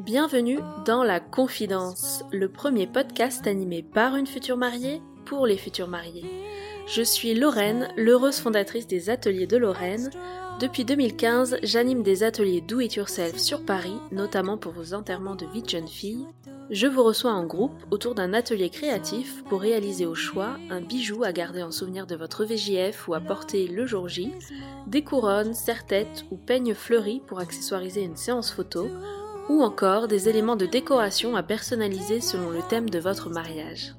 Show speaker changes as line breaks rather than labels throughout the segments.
Bienvenue dans La Confidence, le premier podcast animé par une future mariée pour les futurs mariés. Je suis Lorraine, l'heureuse fondatrice des ateliers de Lorraine. Depuis 2015, j'anime des ateliers Do It Yourself sur Paris, notamment pour vos enterrements de vie de jeune fille. Je vous reçois en groupe autour d'un atelier créatif pour réaliser au choix un bijou à garder en souvenir de votre VJF ou à porter le jour J, des couronnes, serre-têtes ou peignes fleuris pour accessoiriser une séance photo, ou encore des éléments de décoration à personnaliser selon le thème de votre mariage.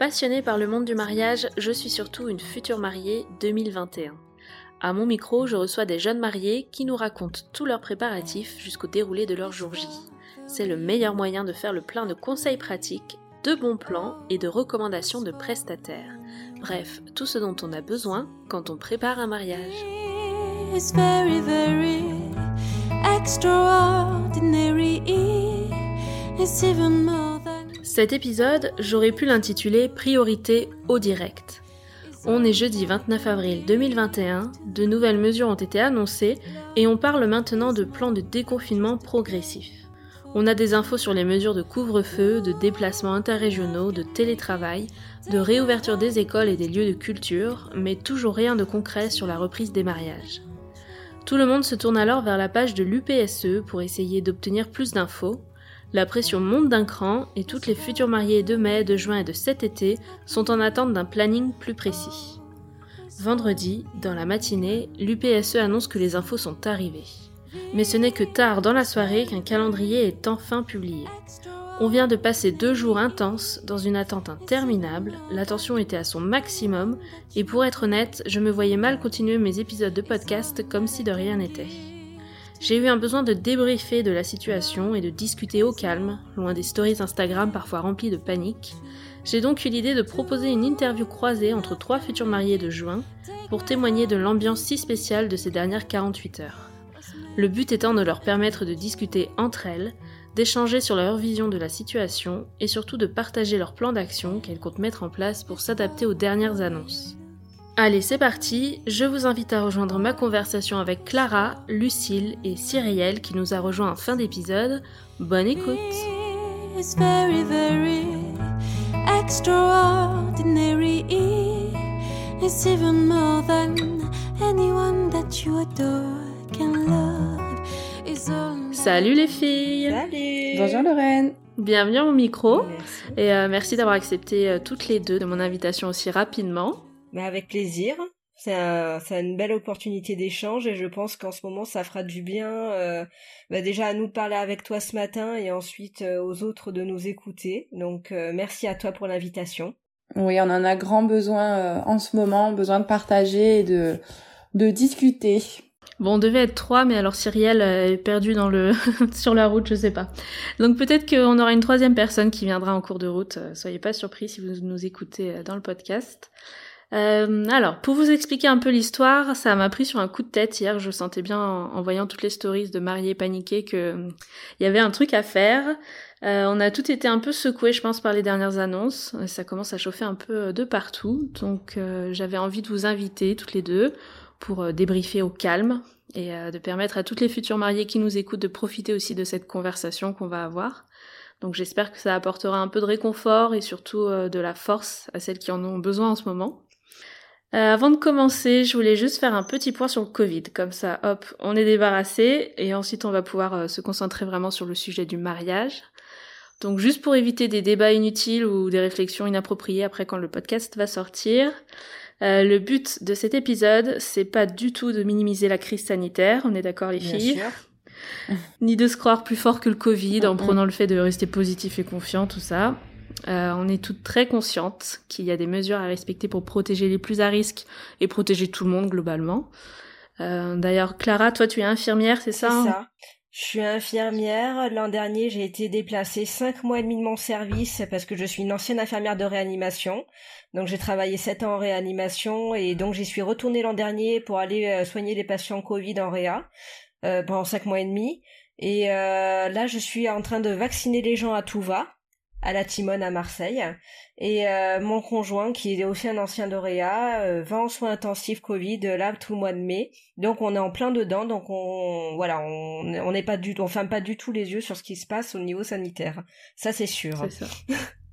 Passionnée par le monde du mariage, je suis surtout une future mariée 2021. À mon micro, je reçois des jeunes mariés qui nous racontent tous leurs préparatifs jusqu'au déroulé de leur jour J. C'est le meilleur moyen de faire le plein de conseils pratiques, de bons plans et de recommandations de prestataires. Bref, tout ce dont on a besoin quand on prépare un mariage.
Very, very.
Cet épisode, j'aurais pu l'intituler Priorité au direct. On est jeudi 29 avril 2021, de nouvelles mesures ont été annoncées et on parle maintenant de plan de déconfinement progressif. On a des infos sur les mesures de couvre-feu, de déplacements interrégionaux, de télétravail, de réouverture des écoles et des lieux de culture, mais toujours rien de concret sur la reprise des mariages. Tout le monde se tourne alors vers la page de l'UPSE pour essayer d'obtenir plus d'infos. La pression monte d'un cran et toutes les futures mariées de mai, de juin et de cet été sont en attente d'un planning plus précis. Vendredi, dans la matinée, l'UPSE annonce que les infos sont arrivées. Mais ce n'est que tard dans la soirée qu'un calendrier est enfin publié. On vient de passer deux jours intenses dans une attente interminable, la tension était à son maximum, et pour être honnête, je me voyais mal continuer mes épisodes de podcast comme si de rien n'était. J'ai eu un besoin de débriefer de la situation et de discuter au calme, loin des stories Instagram parfois remplies de panique. J'ai donc eu l'idée de proposer une interview croisée entre trois futurs mariés de juin pour témoigner de l'ambiance si spéciale de ces dernières 48 heures. Le but étant de leur permettre de discuter entre elles, d'échanger sur leur vision de la situation et surtout de partager leur plan d'action qu'elles comptent mettre en place pour s'adapter aux dernières annonces. Allez, c'est parti, je vous invite à rejoindre ma conversation avec Clara, Lucille et Cyrielle qui nous a rejoint en fin d'épisode. Bonne écoute. Salut les filles
Salut
Bonjour Lorraine.
Bienvenue à mon micro
Merci.
et euh, merci d'avoir accepté euh, toutes les deux de mon invitation aussi rapidement.
Bah, avec plaisir. C'est un, c'est une belle opportunité d'échange et je pense qu'en ce moment ça fera du bien euh, bah, déjà à nous de parler avec toi ce matin et ensuite euh, aux autres de nous écouter. Donc euh, merci à toi pour l'invitation.
Oui, on en a grand besoin euh, en ce moment, besoin de partager et de, de discuter.
Bon, on devait être trois, mais alors Cyrielle euh, est perdue dans le sur la route, je sais pas. Donc peut-être qu'on aura une troisième personne qui viendra en cours de route. euh, Soyez pas surpris si vous nous écoutez euh, dans le podcast. Alors, pour vous expliquer un peu l'histoire, ça m'a pris sur un coup de tête hier. Je sentais bien en, voyant toutes les stories de mariés paniqués que il y avait un truc à faire. On a tout été un peu secoués, je pense, par les dernières annonces. Ça commence à chauffer un peu de partout. Donc, j'avais envie de vous inviter toutes les deux pour euh, débriefer au calme et euh, de permettre à toutes les futures mariées qui nous écoutent de profiter aussi de cette conversation qu'on va avoir. Donc j'espère que ça apportera un peu de réconfort et surtout euh, de la force à celles qui en ont besoin en ce moment. Avant de commencer, je voulais juste faire un petit point sur le Covid. Comme ça, hop, on est débarrassé et ensuite on va pouvoir se concentrer vraiment sur le sujet du mariage. Donc juste pour éviter des débats inutiles ou des réflexions inappropriées après quand le podcast va sortir, euh, le but de cet épisode, c'est pas du tout de minimiser la crise sanitaire, on est d'accord les
Bien
filles,
sûr.
ni de se croire plus fort que le Covid en prenant le fait de rester positif et confiant, tout ça. Euh, on est toutes très conscientes qu'il y a des mesures à respecter pour protéger les plus à risque et protéger tout le monde globalement. Euh, D'ailleurs, Clara, toi tu es infirmière, c'est ça
C'est
hein
ça. Je suis infirmière. L'an dernier, j'ai été déplacée cinq mois et demi de mon service parce que je suis une ancienne infirmière de réanimation. Donc j'ai travaillé sept ans en réanimation et donc j'y suis retournée l'an dernier pour aller euh, soigner les patients Covid en réa euh, pendant cinq mois et demi. Et euh, là, je suis en train de vacciner les gens à tout va. à la Timone à Marseille. Et euh, mon conjoint, qui est aussi un ancien d'Oréa, euh, va en soins intensifs Covid là tout le mois de mai. Donc on est en plein dedans, donc on voilà, on n'est pas du tout, on ferme pas du tout les yeux sur ce qui se passe au niveau sanitaire. Ça c'est sûr.
C'est ça.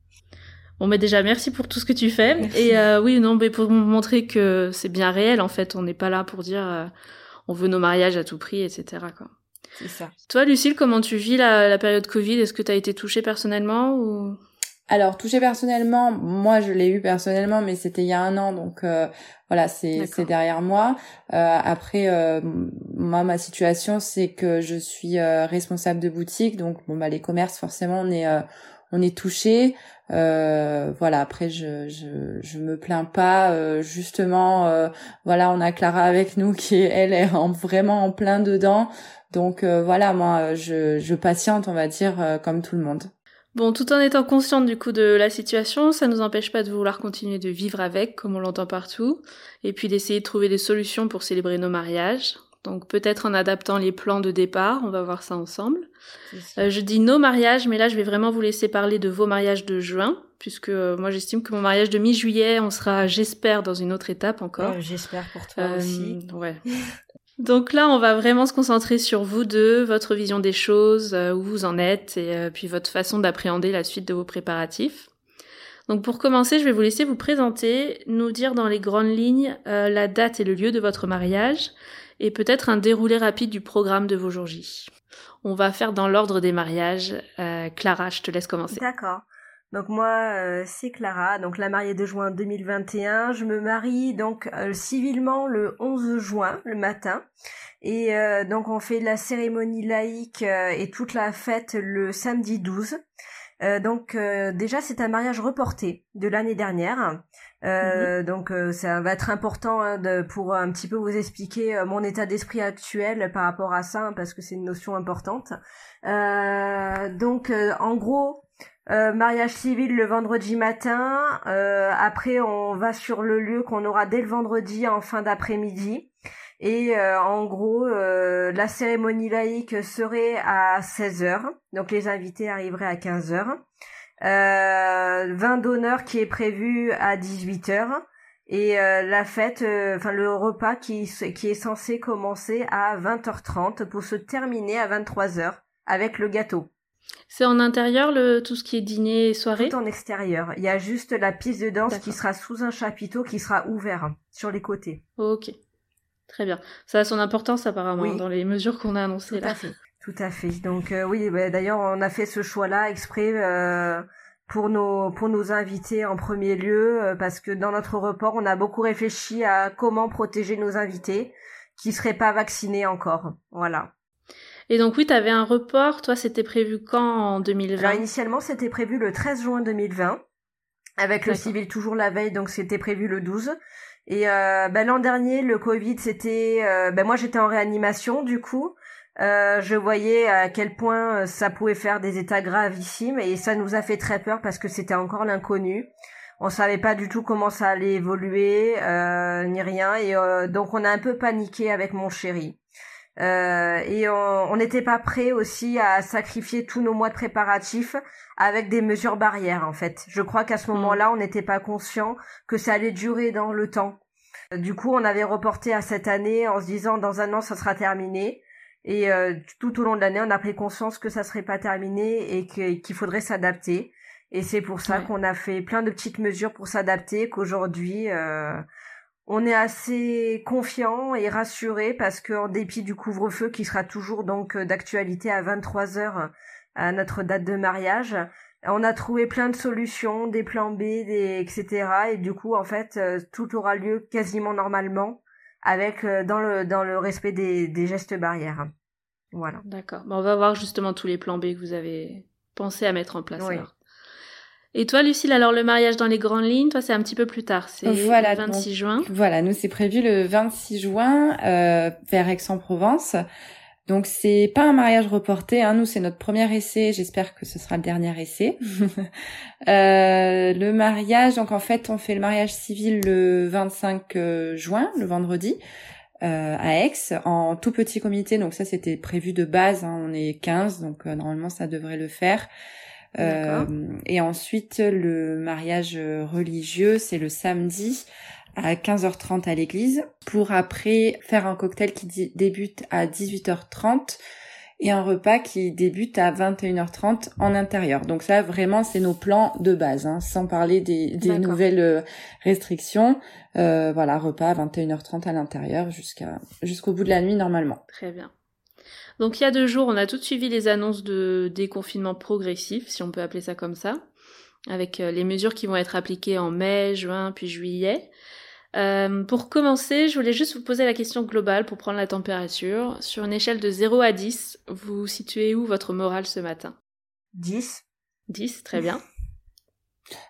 Bon, mais déjà, merci pour tout ce que tu fais. Et euh, oui, non, mais pour montrer que c'est bien réel, en fait, on n'est pas là pour dire euh, on veut nos mariages à tout prix, etc. Quoi.
C'est ça.
Toi, Lucille, comment tu vis la, la période Covid? Est-ce que tu as été touchée personnellement ou?
Alors touchée personnellement, moi je l'ai eu personnellement, mais c'était il y a un an, donc euh, voilà, c'est c'est derrière moi. Euh, après, euh, moi ma situation c'est que je suis responsable de boutique, donc bon bah les commerces forcément on est on est touché. voilà, après je, je je me plains pas. justement, voilà, on a Clara avec nous qui elle est en, vraiment en plein dedans. Donc voilà, moi je je patiente, on va dire comme tout le monde.
Bon, tout en étant consciente du coup de la situation, ça nous empêche pas de vouloir continuer de vivre avec, comme on l'entend partout, et puis d'essayer de trouver des solutions pour célébrer nos mariages. Donc peut-être en adaptant les plans de départ, on va voir ça ensemble. Euh, je dis nos mariages, mais là je vais vraiment vous laisser parler de vos mariages de juin, puisque euh, moi j'estime que mon mariage de mi-juillet, on sera, j'espère, dans une autre étape encore.
j'espère pour toi euh, aussi.
Ouais. Donc là, on va vraiment se concentrer sur vous deux, votre vision des choses, où vous en êtes, et puis votre façon d'appréhender la suite de vos préparatifs. Donc pour commencer, je vais vous laisser vous présenter, nous dire dans les grandes lignes la date et le lieu de votre mariage, et peut-être un déroulé rapide du programme de vos jours J. On va faire dans l'ordre des mariages. Clara, je te laisse commencer.
D'accord. Donc moi, euh, c'est Clara, donc la mariée de juin 2021. Je me marie donc euh, civilement le 11 juin, le matin. Et euh, donc on fait la cérémonie laïque et toute la fête le samedi 12. Donc déjà c'est un mariage reporté de l'année dernière. Mhm. Donc ça va être important hein, de, pour un petit peu vous expliquer mon état d'esprit actuel par rapport à ça, hein, parce que c'est une notion importante. donc en gros, euh, mariage civil le vendredi matin. Euh, après, on va sur le lieu qu'on aura dès le vendredi en fin d'après-midi. Et euh, en gros, la cérémonie laïque serait à 16h. Donc les invités arriveraient à 15h. Euh, vin d'honneur qui est prévu à 18h. Et la fête, enfin le repas qui, qui est censé commencer à 20h30 pour se terminer à 23h avec le gâteau.
C'est en intérieur le tout ce qui est dîner et soirée?
Tout en extérieur. Il y a juste la piste de danse qui sera sous un chapiteau qui sera ouvert sur les côtés.
Ok. Très bien. Ça a son importance apparemment dans les mesures qu'on a annoncées
Tout À fait. Tout à fait. Donc euh, oui, bah, d'ailleurs on a fait ce choix-là exprès euh, pour nos pour nos invités en premier lieu euh, parce que dans notre report on a beaucoup réfléchi à comment protéger nos invités qui seraient pas vaccinés encore. Voilà.
Et donc oui, tu avais un report, toi c'était prévu quand en 2020
Alors initialement c'était prévu le 13 juin 2020, avec le civil toujours la veille, donc c'était prévu le 12. Et euh, ben, l'an dernier, le Covid, c'était... Euh, ben, moi j'étais en réanimation du coup. Euh, je voyais à quel point ça pouvait faire des états gravissimes et ça nous a fait très peur parce que c'était encore l'inconnu. On savait pas du tout comment ça allait évoluer ni rien et donc on a un peu paniqué avec mon chéri. Euh, et on n'était pas prêt aussi à sacrifier tous nos mois de préparatifs avec des mesures barrières en fait. Je crois qu'à ce mm. moment-là, on n'était pas conscient que ça allait durer dans le temps. Du coup, on avait reporté à cette année en se disant dans un an ça sera terminé. Et euh, tout au long de l'année, on a pris conscience que ça serait pas terminé et qu'il faudrait s'adapter. Et c'est pour ça qu'on a fait plein de petites mesures pour s'adapter. Qu'aujourd'hui, euh, on est assez confiant et rassuré parce qu'en dépit du couvre-feu qui sera toujours donc euh, d'actualité à 23 heures à notre date de mariage, on a trouvé plein de solutions, des plans B, des etc. Et du coup, en fait, euh, tout aura lieu quasiment normalement avec euh, dans le dans le respect des, gestes barrières. Voilà.
D'accord. on va voir justement tous les plans B que vous avez pensé à mettre en place. Et toi, Lucille, alors le mariage dans les grandes lignes, toi, c'est un petit peu plus tard, c'est le 26 juin.
Voilà, nous, c'est prévu le 26 juin euh, vers Aix-en-Provence. Donc, c'est pas un mariage reporté. Hein. Nous, c'est notre premier essai. J'espère que ce sera le dernier essai. euh, le mariage, donc en fait, on fait le mariage civil le 25 euh, juin, le vendredi. Euh, à Aix en tout petit comité donc ça c'était prévu de base hein. on est 15 donc euh, normalement ça devrait le faire et ensuite, le mariage religieux, c'est le samedi à 15h30 à l'église pour après faire un cocktail qui débute à 18h30 et un repas qui débute à 21h30 en intérieur. Donc ça, vraiment, c'est nos plans de base, hein, sans parler des, des nouvelles euh, restrictions. Euh, voilà, repas à 21h30 à l'intérieur jusqu'à jusqu'au bout de la nuit normalement.
Très bien. Donc il y a deux jours, on a tout suivi les annonces de déconfinement progressif, si on peut appeler ça comme ça, avec euh, les mesures qui vont être appliquées en mai, juin, puis juillet. Euh, pour commencer, je voulais juste vous poser la question globale pour prendre la température. Sur une échelle de 0 à 10, vous situez où votre morale ce matin?
10.
10, très bien.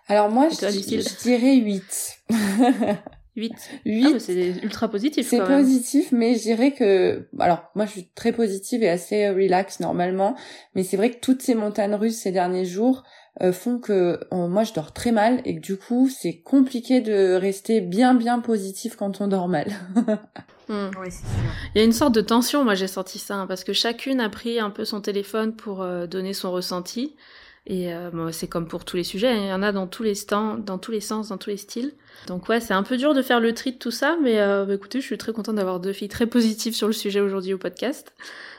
Alors moi, je, je, dirais 8.
8. 8. c'est ultra positif.
C'est positif, mais je dirais que, alors, moi, je suis très positive et assez relax normalement, mais c'est vrai que toutes ces montagnes russes ces derniers jours, euh, font que euh, moi je dors très mal et que du coup c'est compliqué de rester bien bien positif quand on dort mal.
Hmm. Il y a une sorte de tension, moi j'ai senti ça, hein, parce que chacune a pris un peu son téléphone pour euh, donner son ressenti. Et c'est comme pour tous les sujets, hein. il y en a dans tous les temps, dans tous les sens, dans tous les styles. Donc ouais, c'est un peu dur de faire le tri de tout ça, mais bah, écoutez, je suis très contente d'avoir deux filles très positives sur le sujet aujourd'hui au podcast.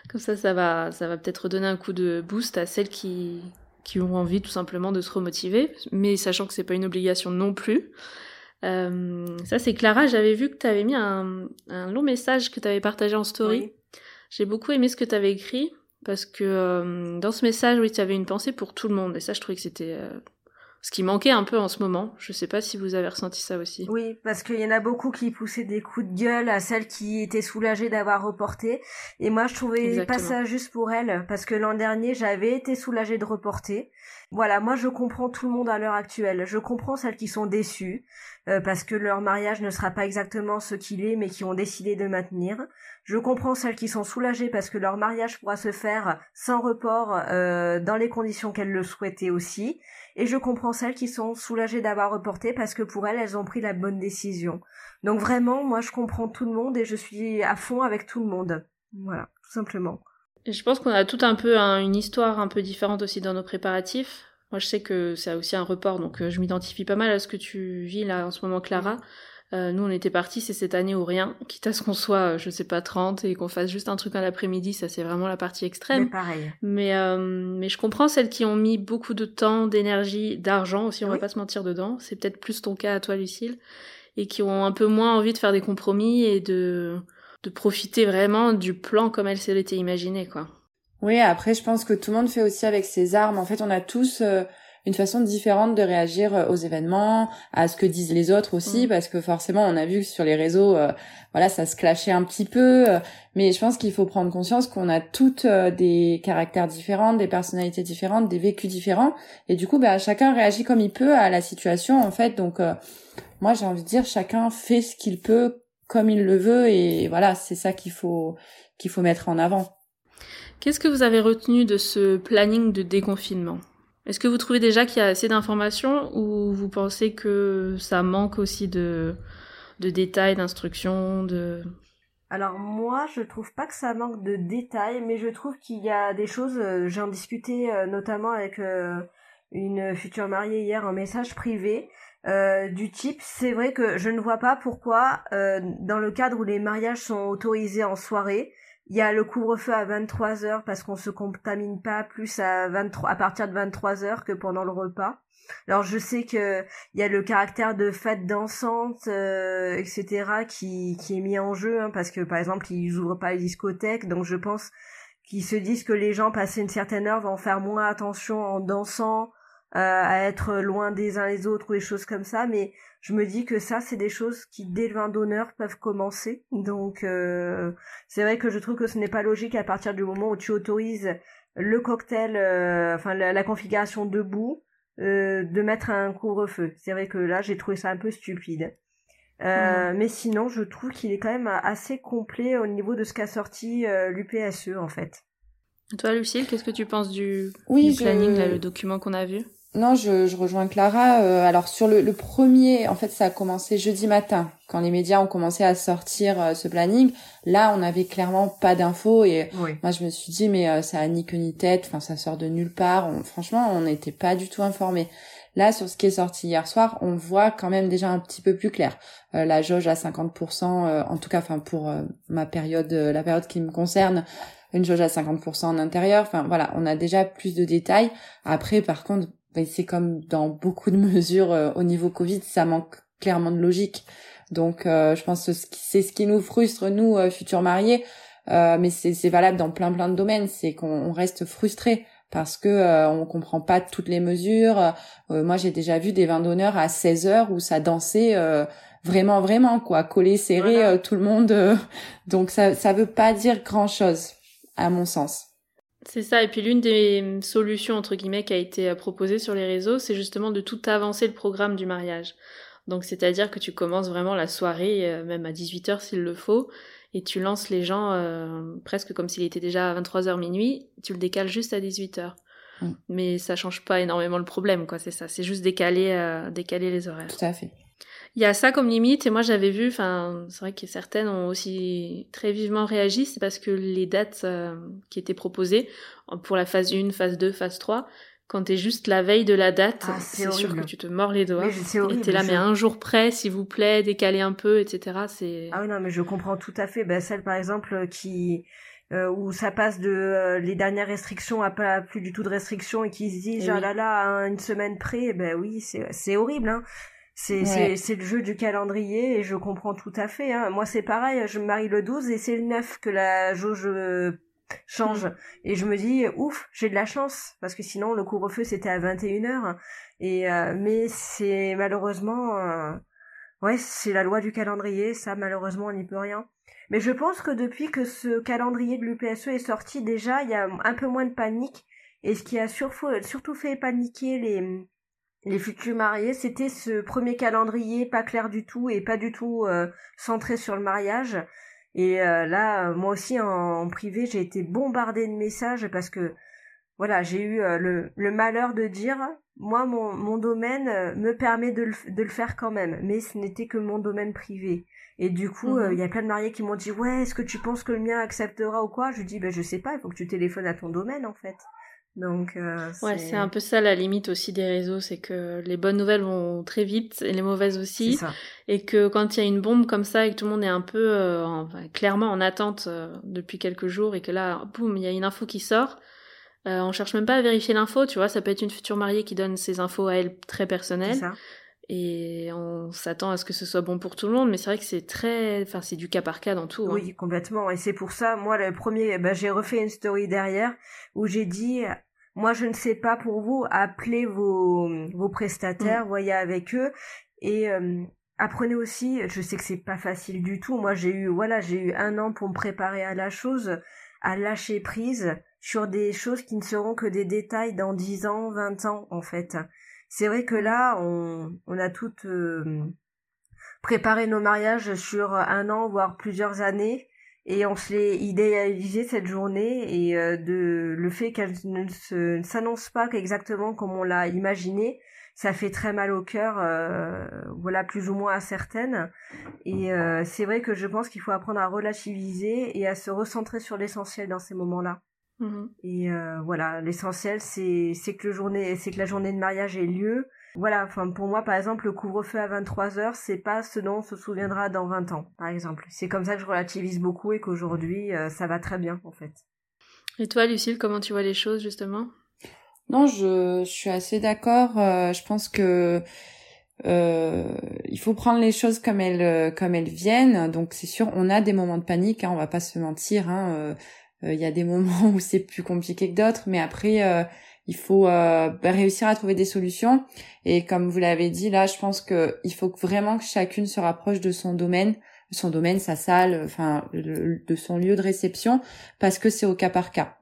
Comme ça, ça va, ça va peut-être donner un coup de boost à celles qui, qui ont envie tout simplement de se remotiver, mais sachant que c'est pas une obligation non plus. Euh, ça c'est Clara, j'avais vu que tu avais mis un, un, long message que tu avais partagé en story. J'ai beaucoup aimé ce que tu avais écrit parce que euh, dans ce message, oui, tu avais une pensée pour tout le monde et ça je trouvais que c'était euh, ce qui manquait un peu en ce moment. Je sais pas si vous avez ressenti ça aussi.
Oui, parce qu'il y en a beaucoup qui poussaient des coups de gueule à celles qui étaient soulagées d'avoir reporté. Et moi, je trouvais pas ça juste pour elles, parce que l'an dernier, j'avais été soulagée de reporter. Voilà, moi, je comprends tout le monde à l'heure actuelle. Je comprends celles qui sont déçues, euh, parce que leur mariage ne sera pas exactement ce qu'il est, mais qui ont décidé de maintenir. Je comprends celles qui sont soulagées parce que leur mariage pourra se faire sans report euh, dans les conditions qu'elles le souhaitaient aussi. Et je comprends celles qui sont soulagées d'avoir reporté parce que pour elles, elles ont pris la bonne décision. Donc vraiment, moi, je comprends tout le monde et je suis à fond avec tout le monde. Voilà, tout simplement.
Je pense qu'on a tout un peu une histoire un peu différente aussi dans nos préparatifs. Moi, je sais que c'est aussi un report, donc euh, je m'identifie pas mal à ce que tu vis là en ce moment, Clara. Euh, nous, on était partis, c'est cette année ou rien. Quitte à ce qu'on soit, euh, je sais pas, 30 et qu'on fasse juste un truc en après-midi, ça c'est vraiment la partie extrême.
Mais pareil.
Mais, euh, mais je comprends celles qui ont mis beaucoup de temps, d'énergie, d'argent aussi, on va pas se mentir dedans. C'est peut-être plus ton cas à toi, Lucille. Et qui ont un peu moins envie de faire des compromis et de, de profiter vraiment du plan comme elle s'était imaginée, imaginé, quoi.
Oui, après, je pense que tout le monde fait aussi avec ses armes. En fait, on a tous une façon différente de réagir euh, aux événements, à ce que disent les autres aussi, mm. parce que forcément, on a vu que sur les réseaux, euh, voilà, ça se clashait un petit peu. Euh, mais je pense qu'il faut prendre conscience qu'on a toutes des caractères différents, des personnalités différentes, des vécus différents, et du coup, bah, chacun réagit comme il peut à la situation, en fait. Donc, moi, j'ai envie de dire, chacun fait ce qu'il peut comme il le veut, et voilà, c'est ça qu'il faut qu'il faut mettre en avant.
Qu'est-ce que vous avez retenu de ce planning de déconfinement? Est-ce que vous trouvez déjà qu'il y a assez d'informations ou vous pensez que ça manque aussi de, de détails, d'instructions, de...
Alors moi, je trouve pas que ça manque de détails, mais je trouve qu'il y a des choses, euh, j'en discutais euh, notamment avec euh, une future mariée hier en message privé, du type, c'est vrai que je ne vois pas pourquoi, dans le cadre où les mariages sont autorisés en soirée, il y a le couvre-feu à 23 heures parce qu'on se contamine pas plus à 23 à partir de 23 heures que pendant le repas. Alors je sais que il y a le caractère de fête dansante, euh, etc. qui qui est mis en jeu hein, parce que par exemple ils ouvrent pas les discothèques, donc je pense qu'ils se disent que les gens passés une certaine heure vont faire moins attention en dansant, euh, à être loin des uns les autres ou des choses comme ça. Mais je me dis que ça, c'est des choses qui, dès le vin d'honneur, peuvent commencer. Donc, euh, c'est vrai que je trouve que ce n'est pas logique à partir du moment où tu autorises le cocktail, euh, enfin la, configuration debout, euh, de mettre un couvre-feu. C'est vrai que là, j'ai trouvé ça un peu stupide. Euh, Mais sinon, je trouve qu'il est quand même assez complet au niveau de ce qu'a sorti l'UPSE, en fait.
Toi, Lucille, qu'est-ce que tu penses du, planning, le document qu'on a vu?
Non, je, je rejoins Clara. Euh, alors sur le, le, premier, en fait, ça a commencé jeudi matin quand les médias ont commencé à sortir euh, ce planning. Là, on avait clairement pas d'infos et moi je me suis dit mais euh, ça a ni queue ni tête. Enfin, ça sort de nulle part. franchement, on n'était pas du tout informés. Là, sur ce qui est sorti hier soir, on voit quand même déjà un petit peu plus clair. la jauge à 50%, en tout cas, enfin pour ma période, la période qui me concerne, une jauge à 50% en intérieur. Enfin voilà, on a déjà plus de détails. Après, par contre, ben, c'est comme dans beaucoup de mesures euh, au niveau Covid, ça manque clairement de logique. Donc euh, je pense que c'est ce qui nous frustre nous euh, futurs mariés, mais c'est valable dans plein plein de domaines, c'est qu'on reste frustré parce que on comprend pas toutes les mesures. moi j'ai déjà vu des vins d'honneur à 16 heures où ça dansait vraiment vraiment quoi, collé serré tout le monde. donc ça ça veut pas dire grand chose à mon sens.
C'est ça, et puis l'une des solutions, entre guillemets, qui a été euh, proposée sur les réseaux, c'est justement de tout avancer le programme du mariage. Donc c'est-à-dire que tu commences vraiment la soirée, euh, même à 18h s'il le faut, et tu lances les gens euh, presque comme s'il était déjà à 23h minuit, tu le décales juste à 18h. Mm. Mais ça change pas énormément le problème, quoi, c'est ça, c'est juste décaler, décaler les horaires.
Tout à fait.
Il y a ça comme limite, et moi j'avais vu, enfin, c'est vrai que certaines ont aussi très vivement réagi, c'est parce que les dates euh, qui étaient proposées pour la phase 1, phase 2, phase 3, quand t'es juste la veille de la date, ah, c'est sûr que tu te mords les doigts. et t'es là, mais un jour près, s'il vous plaît, décaler un peu, etc. C'est.
Ah oui, non, mais je comprends tout à fait. Ben, celle, par exemple, qui, euh, où ça passe de euh, les dernières restrictions à pas plus du tout de restrictions et qui se disent, oh là là, une semaine près, ben oui, c'est horrible, hein. C'est c'est le jeu du calendrier et je comprends tout à fait. Hein. Moi c'est pareil, je me marie le 12 et c'est le 9 que la jauge euh, change. Mm. Et je me dis, ouf, j'ai de la chance parce que sinon le couvre-feu c'était à 21h. Et euh, mais c'est malheureusement, euh, ouais, c'est la loi du calendrier. Ça malheureusement on n'y peut rien. Mais je pense que depuis que ce calendrier de l'UPSE est sorti déjà, il y a un peu moins de panique. Et ce qui a surtout fait paniquer les les futurs mariés, c'était ce premier calendrier pas clair du tout et pas du tout euh, centré sur le mariage. Et euh, là, moi aussi en, privé, j'ai été bombardée de messages parce que voilà, j'ai eu euh, le, le, malheur de dire, moi, mon, mon domaine me permet de le, de le, faire quand même, mais ce n'était que mon domaine privé. Et du coup, il mhm. y a plein de mariés qui m'ont dit, ouais, est-ce que tu penses que le mien acceptera ou quoi? Je dis, ben je sais pas, il faut que tu téléphones à ton domaine en fait. Donc, euh,
ouais, c'est un peu ça la limite aussi des réseaux, c'est que les bonnes nouvelles vont très vite et les mauvaises aussi, et que quand il y a une bombe comme ça et que tout le monde est un peu euh, clairement en attente euh, depuis quelques jours et que là, boum, il y a une info qui sort, euh, on cherche même pas à vérifier l'info, tu vois, ça peut être une future mariée qui donne ses infos à elle très personnelles. Et on s'attend à ce que ce soit bon pour tout le monde, mais c'est vrai que c'est très, enfin c'est du cas par cas dans tout.
Hein. Oui, complètement. Et c'est pour ça, moi le premier, bah, j'ai refait une story derrière où j'ai dit, moi je ne sais pas pour vous, appelez vos vos prestataires, mm. voyez avec eux et euh, apprenez aussi. Je sais que c'est pas facile du tout. Moi j'ai eu, voilà, j'ai eu un an pour me préparer à la chose, à lâcher prise sur des choses qui ne seront que des détails dans 10 ans, 20 ans en fait. C'est vrai que là, on, a toutes euh, préparé nos mariages sur un an, voire plusieurs années, et on se l'est idéalisé cette journée, et euh, de le fait qu'elle ne s'annonce pas exactement comme on l'a imaginé, ça fait très mal au cœur, euh, voilà, plus ou moins à. Et c'est vrai que je pense qu'il faut apprendre à relativiser et à se recentrer sur l'essentiel dans ces moments-là. Mhm. Et euh, voilà, l'essentiel c'est c'est que le journée c'est que la journée de mariage ait lieu. Voilà, enfin pour moi par exemple le couvre-feu à 23 heures, c'est pas ce dont on se souviendra dans 20 ans par exemple. C'est comme ça que je relativise beaucoup et qu'aujourd'hui euh, ça va très bien en fait.
Et toi Lucille, comment tu vois les choses justement?
Non, je, je suis assez d'accord, euh, je pense que il faut prendre les choses comme elles comme elles viennent. Donc c'est sûr, on a des moments de panique, hein, on va pas se mentir. Hein, euh, il y a des moments où c'est plus compliqué que d'autres, mais après euh, il faut euh, bah, réussir à trouver des solutions. Et comme vous l'avez dit, là, je pense que il faut vraiment que chacune se rapproche de son domaine, son domaine, sa salle, enfin, de son lieu de réception, parce que c'est au cas par cas.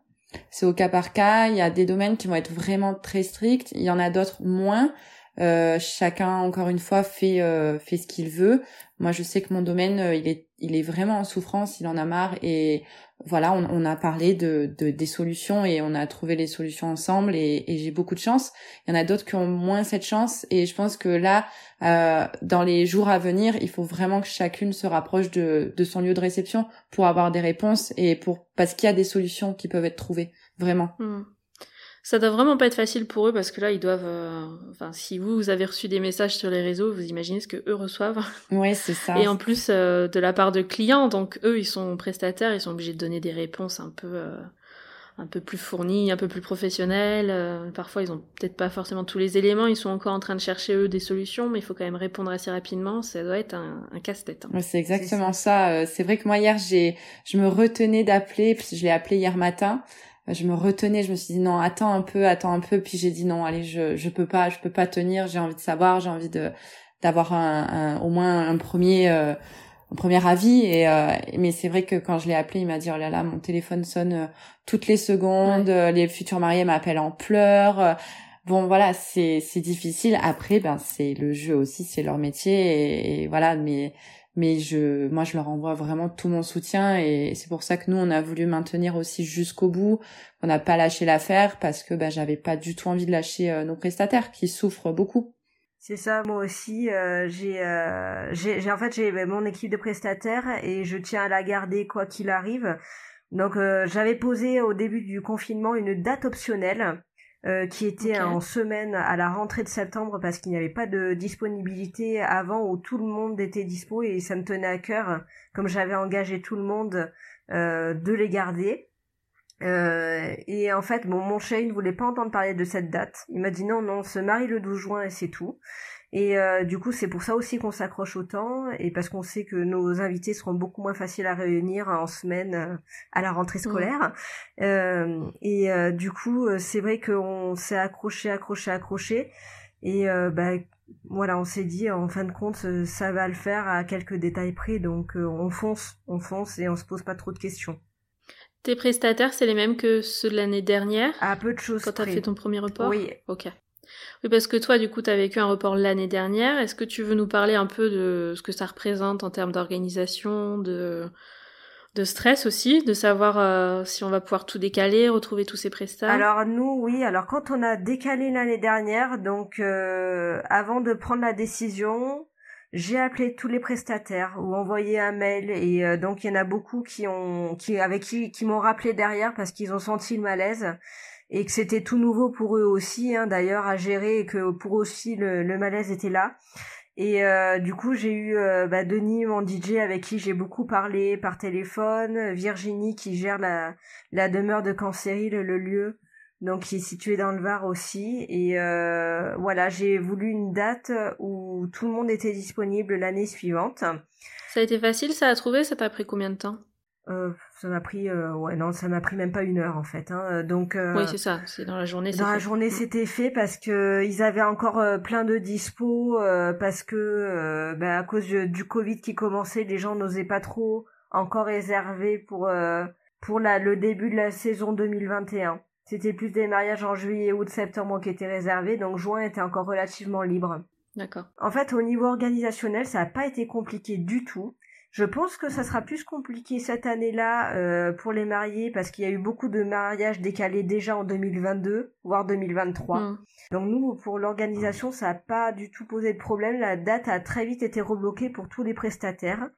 C'est au cas par cas. Il y a des domaines qui vont être vraiment très stricts. Il y en a d'autres moins. chacun, encore une fois, fait fait ce qu'il veut. Moi, je sais que mon domaine, il est il est vraiment en souffrance, il en a marre et voilà, on, on a parlé de, de, des solutions et on a trouvé les solutions ensemble et, et j'ai beaucoup de chance. Il y en a d'autres qui ont moins cette chance et je pense que là, euh, dans les jours à venir, il faut vraiment que chacune se rapproche de, de son lieu de réception pour avoir des réponses et pour parce qu'il y a des solutions qui peuvent être trouvées, vraiment.
Hmm. Ça doit vraiment pas être facile pour eux parce que là, ils doivent. Euh, enfin, si vous, vous avez reçu des messages sur les réseaux, vous imaginez ce que eux reçoivent.
Oui, c'est ça.
Et en plus, euh, de la part de clients, donc eux, ils sont prestataires, ils sont obligés de donner des réponses un peu, euh, un peu plus fournies, un peu plus professionnelles. parfois, ils ont peut-être pas forcément tous les éléments, ils sont encore en train de chercher eux des solutions, mais il faut quand même répondre assez rapidement. Ça doit être un, un casse-tête.
Hein. c'est exactement ça. C'est vrai que moi hier, j'ai, je me retenais d'appeler, puis je l'ai appelé hier matin je me retenais, je me suis dit non, attends un peu, attends un peu, puis j'ai dit non, allez, je je peux pas, je peux pas tenir, j'ai envie de savoir, j'ai envie de d'avoir un, au moins un premier euh, un premier avis et euh, mais c'est vrai que quand je l'ai appelé, il m'a dit oh là là, mon téléphone sonne euh, toutes les secondes, les futurs mariés m'appellent en pleurs. Bon voilà, c'est c'est difficile. Après, ben c'est le jeu aussi, c'est leur métier et, et voilà. Mais mais je moi je leur envoie vraiment tout mon soutien et c'est pour ça que nous on a voulu maintenir aussi jusqu'au bout on n'a pas lâché l'affaire parce que bah j'avais pas du tout envie de lâcher euh, nos prestataires qui souffrent beaucoup.
C'est ça moi aussi euh, j'ai euh, j'ai en fait j'ai bah, mon équipe de prestataires et je tiens à la garder quoi qu'il arrive. Donc j'avais posé au début du confinement une date optionnelle euh, qui était en semaine à la rentrée de septembre parce qu'il n'y avait pas de disponibilité avant où tout le monde était dispo et ça me tenait à cœur, comme j'avais engagé tout le monde, euh, de les garder. Euh, et en fait, bon, mon chéri ne voulait pas entendre parler de cette date. Il m'a dit non, non, se marie le 12 juin et c'est tout. Et euh, du coup, c'est pour ça aussi qu'on s'accroche autant, et parce qu'on sait que nos invités seront beaucoup moins faciles à réunir en semaine euh, à la rentrée scolaire. Euh, et du coup, c'est vrai qu'on s'est accroché, accroché, accroché, et bah voilà, on s'est dit en fin de compte, ça va le faire à quelques détails près, donc on fonce, on fonce et on se pose pas trop de questions.
Tes prestataires, c'est les mêmes que ceux de l'année dernière
À peu de choses.
Quand tu as fait ton premier report?
Oui.
Ok. Oui, parce que toi, du coup, tu as vécu un report l'année dernière. Est-ce que tu veux nous parler un peu de ce que ça représente en termes d'organisation, de, de stress aussi, de savoir euh, si on va pouvoir tout décaler, retrouver tous ces prestats?
Alors nous, oui. Alors quand on a décalé l'année dernière, donc euh, avant de prendre la décision, j'ai appelé tous les prestataires ou envoyé un mail et euh, donc il y en a beaucoup qui ont qui avec qui qui m'ont rappelé derrière parce qu'ils ont senti le malaise et que c'était tout nouveau pour eux aussi, hein, d'ailleurs, à gérer, et que pour eux aussi le, malaise était là. Et euh, du coup, j'ai eu euh, bah, Denis, mon DJ, avec qui j'ai beaucoup parlé par téléphone, Virginie qui gère la, la demeure de Cancéril, le lieu, donc qui est situé dans le Var aussi. Et euh, voilà, j'ai voulu une date où tout le monde était disponible l'année suivante.
Ça a été facile, ça a trouvé, ça t'a pris combien de temps?
Euh, ça m'a pris, euh, ouais, non, ça m'a pris même pas une heure en fait. Hein. Euh, donc,
oui, c'est ça. C'est dans la journée.
Dans la journée, mm. c'était fait parce que ils avaient encore plein de dispo, parce que, bah, à cause du, Covid qui commençait, les gens n'osaient pas trop encore réserver pour pour la, le début de la saison 2021. C'était plus des mariages en juillet, août, septembre qui étaient réservés, donc juin était encore relativement libre.
D'accord.
En fait, au niveau organisationnel, ça n'a pas été compliqué du tout. Je pense que ça sera plus compliqué cette année-là euh, pour les mariés parce qu'il y a eu beaucoup de mariages décalés déjà en 2022, voire 2023. Mm. Donc nous, pour l'organisation, ça n'a pas du tout posé de problème. La date a très vite été rebloquée pour tous les prestataires.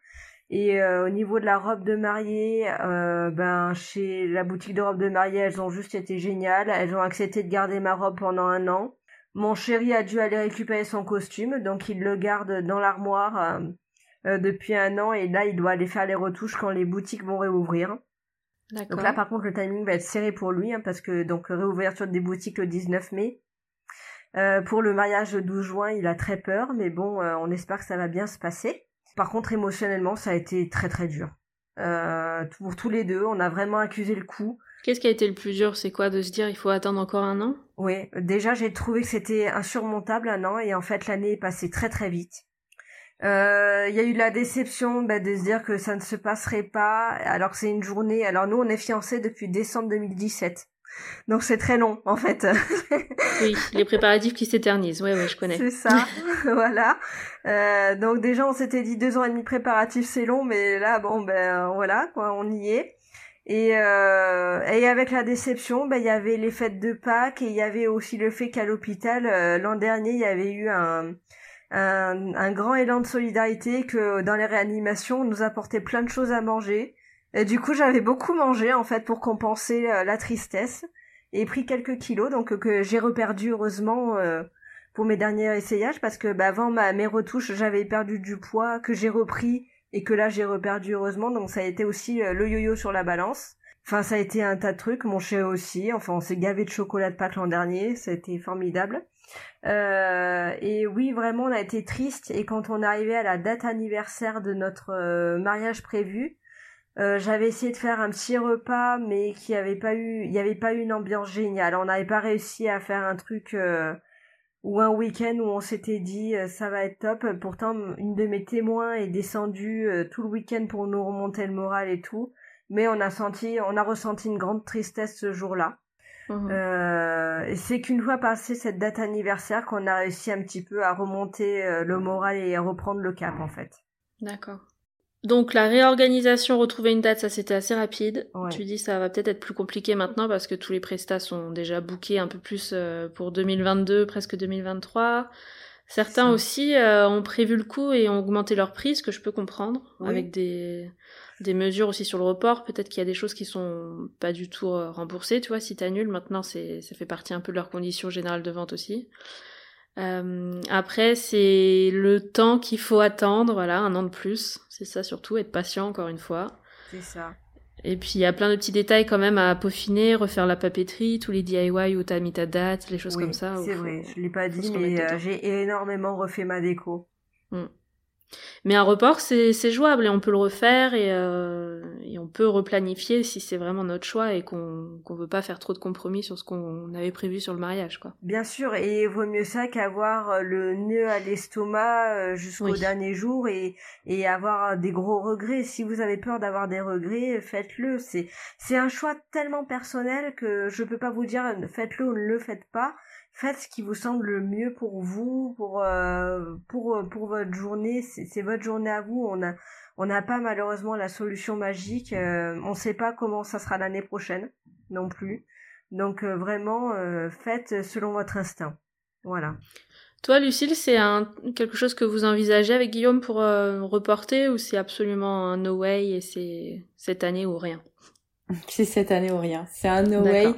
Et euh, au niveau de la robe de mariée, euh, ben chez la boutique de robe de mariée, elles ont juste été géniales. Elles ont accepté de garder ma robe pendant un an. Mon chéri a dû aller récupérer son costume, donc il le garde dans l'armoire euh, depuis un an et là il doit aller faire les retouches quand les boutiques vont réouvrir. Donc là par contre le timing va être serré pour lui hein, parce que donc réouverture des boutiques le 19 mai. Euh, pour le mariage le 12 juin, il a très peur, mais bon, euh, on espère que ça va bien se passer. Par contre, émotionnellement, ça a été très très dur. Pour tous les deux, on a vraiment accusé le coup.
Qu'est-ce qui a été le plus dur? C'est quoi de se dire il faut attendre encore un an?
Oui, déjà j'ai trouvé que c'était insurmontable un an et en fait l'année est passée très très vite. Euh, il y a eu la déception bah, de se dire que ça ne se passerait pas, alors que c'est une journée. Alors nous, on est fiancés depuis décembre 2017. Donc c'est très long en fait.
oui, les préparatifs qui s'éternisent, ouais, ouais, je connais.
C'est ça, voilà. Euh, donc déjà on s'était dit deux ans et demi préparatifs c'est long, mais là bon ben voilà quoi, on y est. Et, euh, et avec la déception, ben il y avait les fêtes de Pâques et il y avait aussi le fait qu'à l'hôpital euh, l'an dernier il y avait eu un, un, un grand élan de solidarité que dans les réanimations on nous apportait plein de choses à manger. Et du coup j'avais beaucoup mangé en fait pour compenser euh, la tristesse et pris quelques kilos, donc que j'ai reperdu heureusement euh, pour mes derniers essayages, parce que bah, avant ma, mes retouches, j'avais perdu du poids, que j'ai repris, et que là j'ai reperdu heureusement, donc ça a été aussi euh, le yo-yo sur la balance. Enfin, ça a été un tas de trucs, mon chien aussi, enfin on s'est gavé de chocolat de Pâques l'an dernier, ça a été formidable. Euh, et oui, vraiment, on a été triste, et quand on arrivé à la date anniversaire de notre mariage prévu, euh, j'avais essayé de faire un petit repas, mais qui avait pas eu, il n'y avait pas eu une ambiance géniale. On n'avait pas réussi à faire un truc euh, ou un week-end où on s'était dit euh, ça va être top. Pourtant, une de mes témoins est descendue tout le week-end pour nous remonter le moral et tout, mais on a senti, on a ressenti une grande tristesse ce jour-là. Mmh. et c'est qu'une fois passé cette date anniversaire qu'on a réussi un petit peu à remonter le moral et à reprendre le cap en fait.
D'accord. Donc la réorganisation, retrouver une date, ça c'était assez rapide. Tu dis ça va peut-être être plus compliqué maintenant parce que tous les prestats sont déjà bookés un peu plus euh, pour 2022, presque 2023. Certains aussi euh, ont prévu le coup et ont augmenté leur prix, ce que je peux comprendre, avec des, des mesures aussi sur le report. Peut-être qu'il y a des choses qui sont pas du tout euh, remboursées, tu vois, si t'annules, maintenant c'est ça fait partie un peu de leurs conditions générales de vente aussi. Euh, après, c'est le temps qu'il faut attendre, voilà, un an de plus. C'est ça surtout, être patient encore une fois.
C'est ça.
Et puis il y a plein de petits détails quand même à peaufiner, refaire la papeterie, tous les DIY où t'as mis ta date, les choses comme ça.
C'est vrai, je l'ai pas dit, mais euh, j'ai énormément refait ma déco.
Mm. Mais un report, c'est jouable et on peut le refaire et, euh, et on peut replanifier si c'est vraiment notre choix et qu'on qu'on veut pas faire trop de compromis sur ce qu'on avait prévu sur le mariage, quoi.
Bien sûr, et il vaut mieux ça qu'avoir euh, le nœud à l'estomac euh, jusqu'au dernier jour et, et avoir des gros regrets. Si vous avez peur d'avoir des regrets, faites-le. C'est c'est un choix tellement personnel que je peux pas vous dire faites-le ou ne le faites pas faites ce qui vous semble le mieux pour vous, pour euh, pour euh, pour votre journée. C'est votre journée à vous. On a on n'a pas malheureusement la solution magique. Euh, on ne sait pas comment ça sera l'année prochaine non plus. Donc vraiment, faites selon votre instinct. Voilà.
Toi, Lucille, c'est quelque chose que vous envisagez avec Guillaume pour reporter ou c'est absolument un no way et c'est cette année ou rien?
C'est cette année ou rien. C'est un no way.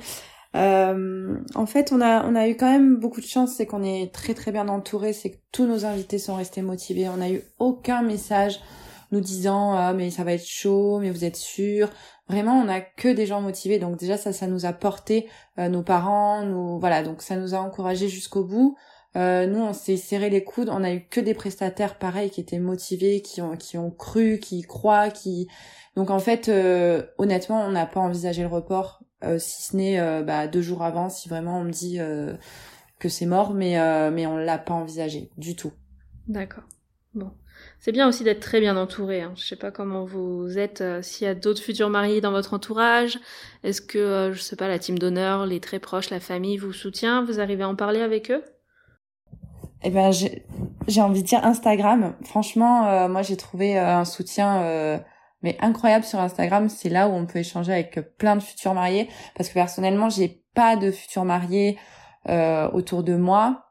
Euh, en fait, on a, on a eu quand même beaucoup de chance, c'est qu'on est très très bien entouré, c'est que tous nos invités sont restés motivés. On n'a eu aucun message nous disant ah, mais ça va être chaud, mais vous êtes sûr. Vraiment, on a que des gens motivés. Donc déjà ça, ça nous a porté euh, nos parents, nous voilà, donc ça nous a encouragés jusqu'au bout. Euh, nous, on s'est serré les coudes. On a eu que des prestataires pareils qui étaient motivés, qui ont qui ont cru, qui croient, qui donc en fait, euh, honnêtement, on n'a pas envisagé le report. Euh, si ce n'est euh, bah, deux jours avant, si vraiment on me dit euh, que c'est mort, mais mais on l'a pas envisagé du tout.
D'accord. Bon. C'est bien aussi d'être très bien entouré. Hein. Je sais pas comment vous êtes, s'il y a d'autres futurs mariés dans votre entourage. Est-ce que, je sais pas, la team d'honneur, les très proches, la famille vous soutient? Vous arrivez à en parler avec eux?
Eh ben, j'ai envie de dire Instagram. Franchement, moi j'ai trouvé un soutien mais incroyable sur Instagram. C'est là où on peut échanger avec plein de futurs mariés. Parce que personnellement, j'ai pas de futurs mariés euh, autour de moi.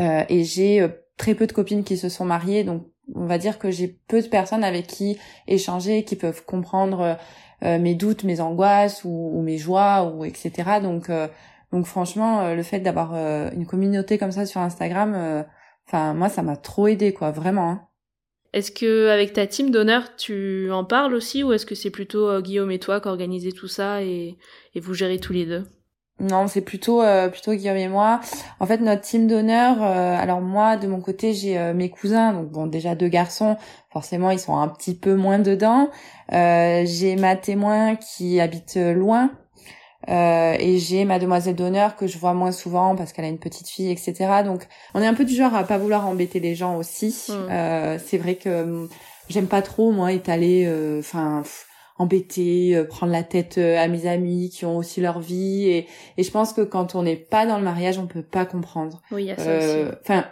Euh, et j'ai euh, très peu de copines qui se sont mariées. Donc, on va dire que j'ai peu de personnes avec qui échanger, qui peuvent comprendre euh, mes doutes, mes angoisses ou, mes joies, ou etc. Donc, euh, donc franchement, le fait d'avoir une communauté comme ça sur Instagram, enfin moi, ça m'a trop aidé, quoi, vraiment. Hein.
Est-ce que avec ta team d'honneur, tu en parles aussi ou est-ce que c'est plutôt euh, Guillaume et toi qui organisez tout ça et, vous gérez tous les deux?
Non, c'est plutôt euh, plutôt Guillaume et moi. En fait, notre team d'honneur, euh, alors moi de mon côté, j'ai mes cousins, donc bon déjà deux garçons, forcément ils sont un petit peu moins dedans. j'ai ma témoin qui habite loin, euh, et j'ai ma demoiselle d'honneur que je vois moins souvent parce qu'elle a une petite fille, etc. Donc on est un peu du genre à pas vouloir embêter les gens aussi. Mm. Euh, c'est vrai que hum, j'aime pas trop moi étaler. Euh, embêter, prendre la tête à mes amis qui ont aussi leur vie. Et, et je pense que quand on n'est pas dans le mariage, on peut pas comprendre.
Oui, il y a ça aussi.
Enfin,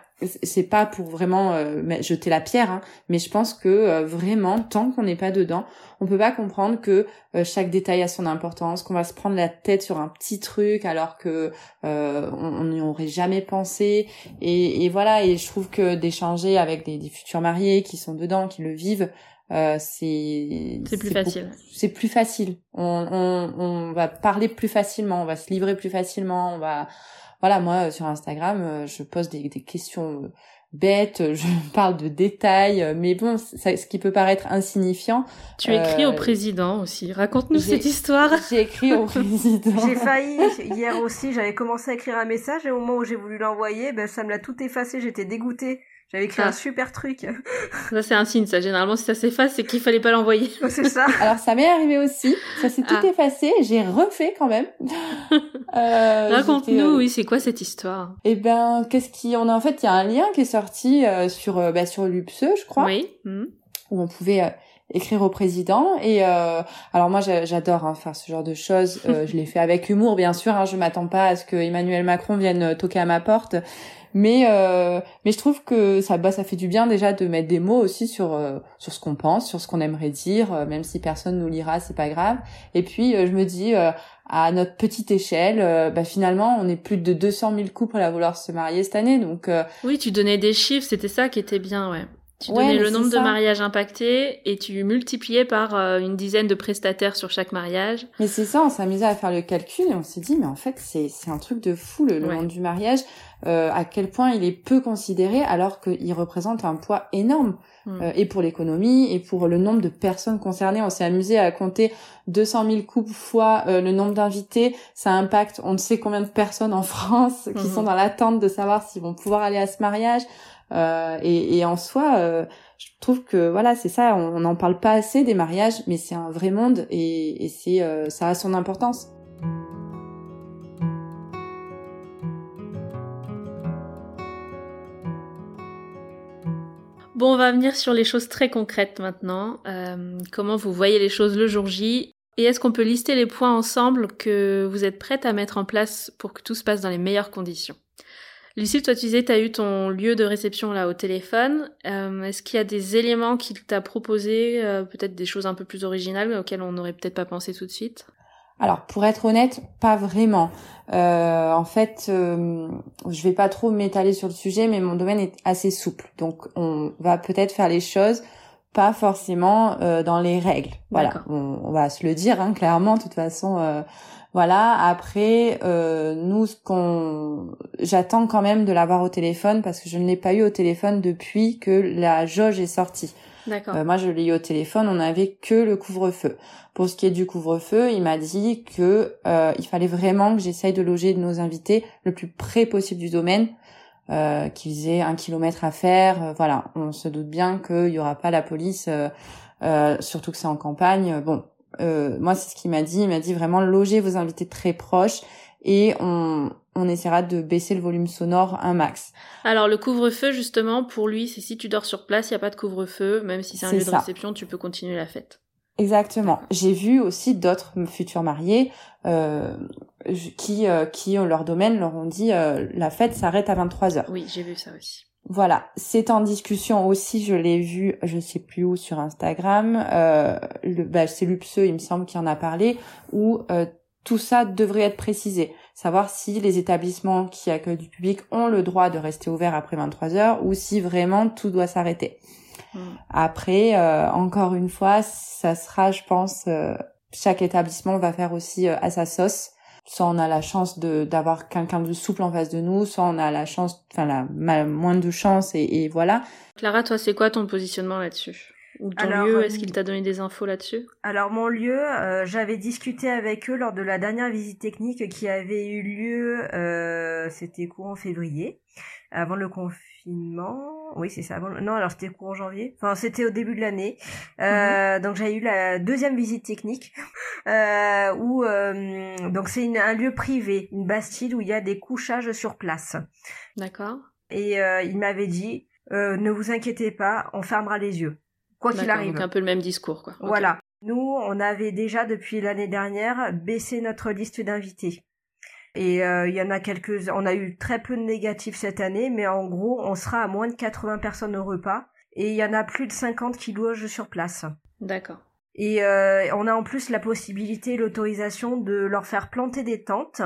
c'est pas pour vraiment euh, jeter la pierre, hein, mais je pense que euh, vraiment, tant qu'on n'est pas dedans, on peut pas comprendre que euh, chaque détail a son importance, qu'on va se prendre la tête sur un petit truc alors que on n'y aurait jamais pensé. Et, et, voilà, et je trouve que d'échanger avec des, des, futurs mariés qui sont dedans, qui le vivent, c'est
c'est plus facile.
C'est plus facile. On, on, on va parler plus facilement, on va se livrer plus facilement, on va voilà, moi euh, sur Instagram, euh, je pose des, des questions euh, bêtes, je parle de détails, mais bon, ça, ce qui peut paraître insignifiant.
Tu écris au président aussi. Raconte-nous cette histoire.
J'ai écrit au président.
J'ai failli hier aussi. J'avais commencé à écrire un message et au moment où j'ai voulu l'envoyer, ben ça me l'a tout effacé. J'étais dégoûtée. J'avais écrit un super truc.
Ça, c'est un signe, ça. Généralement, si ça s'efface, c'est qu'il fallait pas l'envoyer.
c'est ça.
Alors, ça m'est arrivé aussi. Ça s'est tout ah. effacé. J'ai refait quand même.
Euh, Raconte-nous, euh, oui, c'est quoi cette histoire?
Eh ben, qu'est-ce qui... On a, en fait, il y a un lien qui est sorti euh, sur, euh, bah, sur l'UPSE, je crois.
Oui. Hmm.
Où on pouvait écrire au président et alors moi j'adore hein, faire ce genre de choses je l'ai fait avec humour bien sûr hein, je m'attends pas à ce que Emmanuel Macron vienne toquer à ma porte mais euh, mais je trouve que ça bah ça fait du bien déjà de mettre des mots aussi sur euh, sur ce qu'on pense, sur ce qu'on aimerait dire, euh, même si personne nous lira, c'est pas grave. Et puis je me dis à notre petite échelle, bah finalement, on est plus de 200 000 couples à vouloir se marier cette année, donc.
Oui, tu donnais des chiffres, c'était ça qui était bien, ouais. Tu donnais le nombre de mariages impactés et tu multipliais par une dizaine de prestataires sur chaque mariage.
Mais c'est ça, on s'amusait à faire le calcul et on s'est dit, mais en fait, c'est c'est un truc de fou le, le monde du mariage. Euh, à quel point il est peu considéré alors qu'il représente un poids énorme mm. euh, et pour l'économie et pour le nombre de personnes concernées. On s'est amusé à compter 200 000 couples fois euh, le nombre d'invités. Ça impacte on ne sait combien de personnes en France qui mm-hmm. sont dans l'attente de savoir s'ils vont pouvoir aller à ce mariage. Et, et, en soi, je trouve que voilà, c'est ça. On n'en parle pas assez des mariages, mais c'est un vrai monde et, c'est ça a son importance.
Bon, on va venir sur les choses très concrètes maintenant. Euh, comment vous voyez les choses le jour J Et est-ce qu'on peut lister les points ensemble que vous êtes prête à mettre en place pour que tout se passe dans les meilleures conditions? Lucille, toi tu disais tu as eu ton lieu de réception là au téléphone. Euh, est-ce qu'il y a des éléments qu'il t'a proposé, euh, peut-être des choses un peu plus originales auxquelles on n'aurait peut-être pas pensé tout de suite?
Alors pour être honnête, pas vraiment. Euh, en fait, euh, je vais pas trop m'étaler sur le sujet, mais mon domaine est assez souple, donc on va peut-être faire les choses pas forcément euh, dans les règles. Voilà, on, va se le dire hein, clairement. De toute façon, voilà. Après, euh, nous, ce qu'on, j'attends quand même de l'avoir au téléphone parce que je ne l'ai pas eu au téléphone depuis que la jauge est sortie.
D'accord. Euh,
moi, je l'ai eu au téléphone, on n'avait que le couvre-feu. Pour ce qui est du couvre-feu, il m'a dit que euh, il fallait vraiment que j'essaye de loger nos invités le plus près possible du domaine, euh, qu'ils aient un kilomètre à faire. Euh, voilà, on se doute bien qu'il y aura pas la police, euh, surtout que c'est en campagne. Bon, moi, c'est ce qu'il m'a dit. Il m'a dit vraiment loger vos invités très proches et on, on essaiera de baisser le volume sonore un max.
Alors le couvre-feu justement pour lui c'est si tu dors sur place, il y a pas de couvre-feu, même si c'est un lieu de réception, tu peux continuer la fête.
Exactement. J'ai vu aussi d'autres futurs mariés euh, qui euh, qui ont leur domaine leur ont dit euh, la fête s'arrête à 23 heures.
Oui, j'ai vu ça aussi.
Voilà, c'est en discussion aussi, je l'ai vu, je sais plus où sur Instagram, euh, le, bah, c'est l'UPSE, il me semble, qui en a parlé, où euh, tout ça devrait être précisé. Savoir si les établissements qui accueillent du public ont le droit de rester ouverts après 23 heures ou si vraiment tout doit s'arrêter. Hmm. Après, euh, encore une fois, ça sera, je pense, euh, chaque établissement va faire aussi euh, à sa sauce. Soit on a la chance de d'avoir quelqu'un de souple en face de nous, soit on a la chance, enfin la moins de chance et, et voilà.
Clara, toi, c'est quoi ton positionnement là-dessus? Ou ton lieu, est-ce qu'il t'a donné des infos là-dessus?
Alors mon lieu, euh, j'avais discuté avec eux lors de la dernière visite technique qui avait eu lieu, euh, c'était courant février, avant le confinement. Oui, c'est ça. Avant... Non, alors c'était courant janvier. Enfin, c'était au début de l'année. Euh, mhm. Donc j'ai eu la deuxième visite technique euh, où donc c'est un lieu privé, une bastide où il y a des couchages sur place.
D'accord.
Et il m'avait dit ne vous inquiétez pas, on fermera les yeux quoi qu'il arrive.
Donc un peu le même discours, quoi.
Voilà. Nous, on avait déjà depuis l'année dernière baissé notre liste d'invités. Et euh, il y en a quelques, on a eu très peu de négatifs cette année, mais en gros, on sera à moins de 80 personnes au repas, et il y en a plus de 50 qui logent sur place.
D'accord.
Et euh, on a en plus la possibilité, l'autorisation de leur faire planter des tentes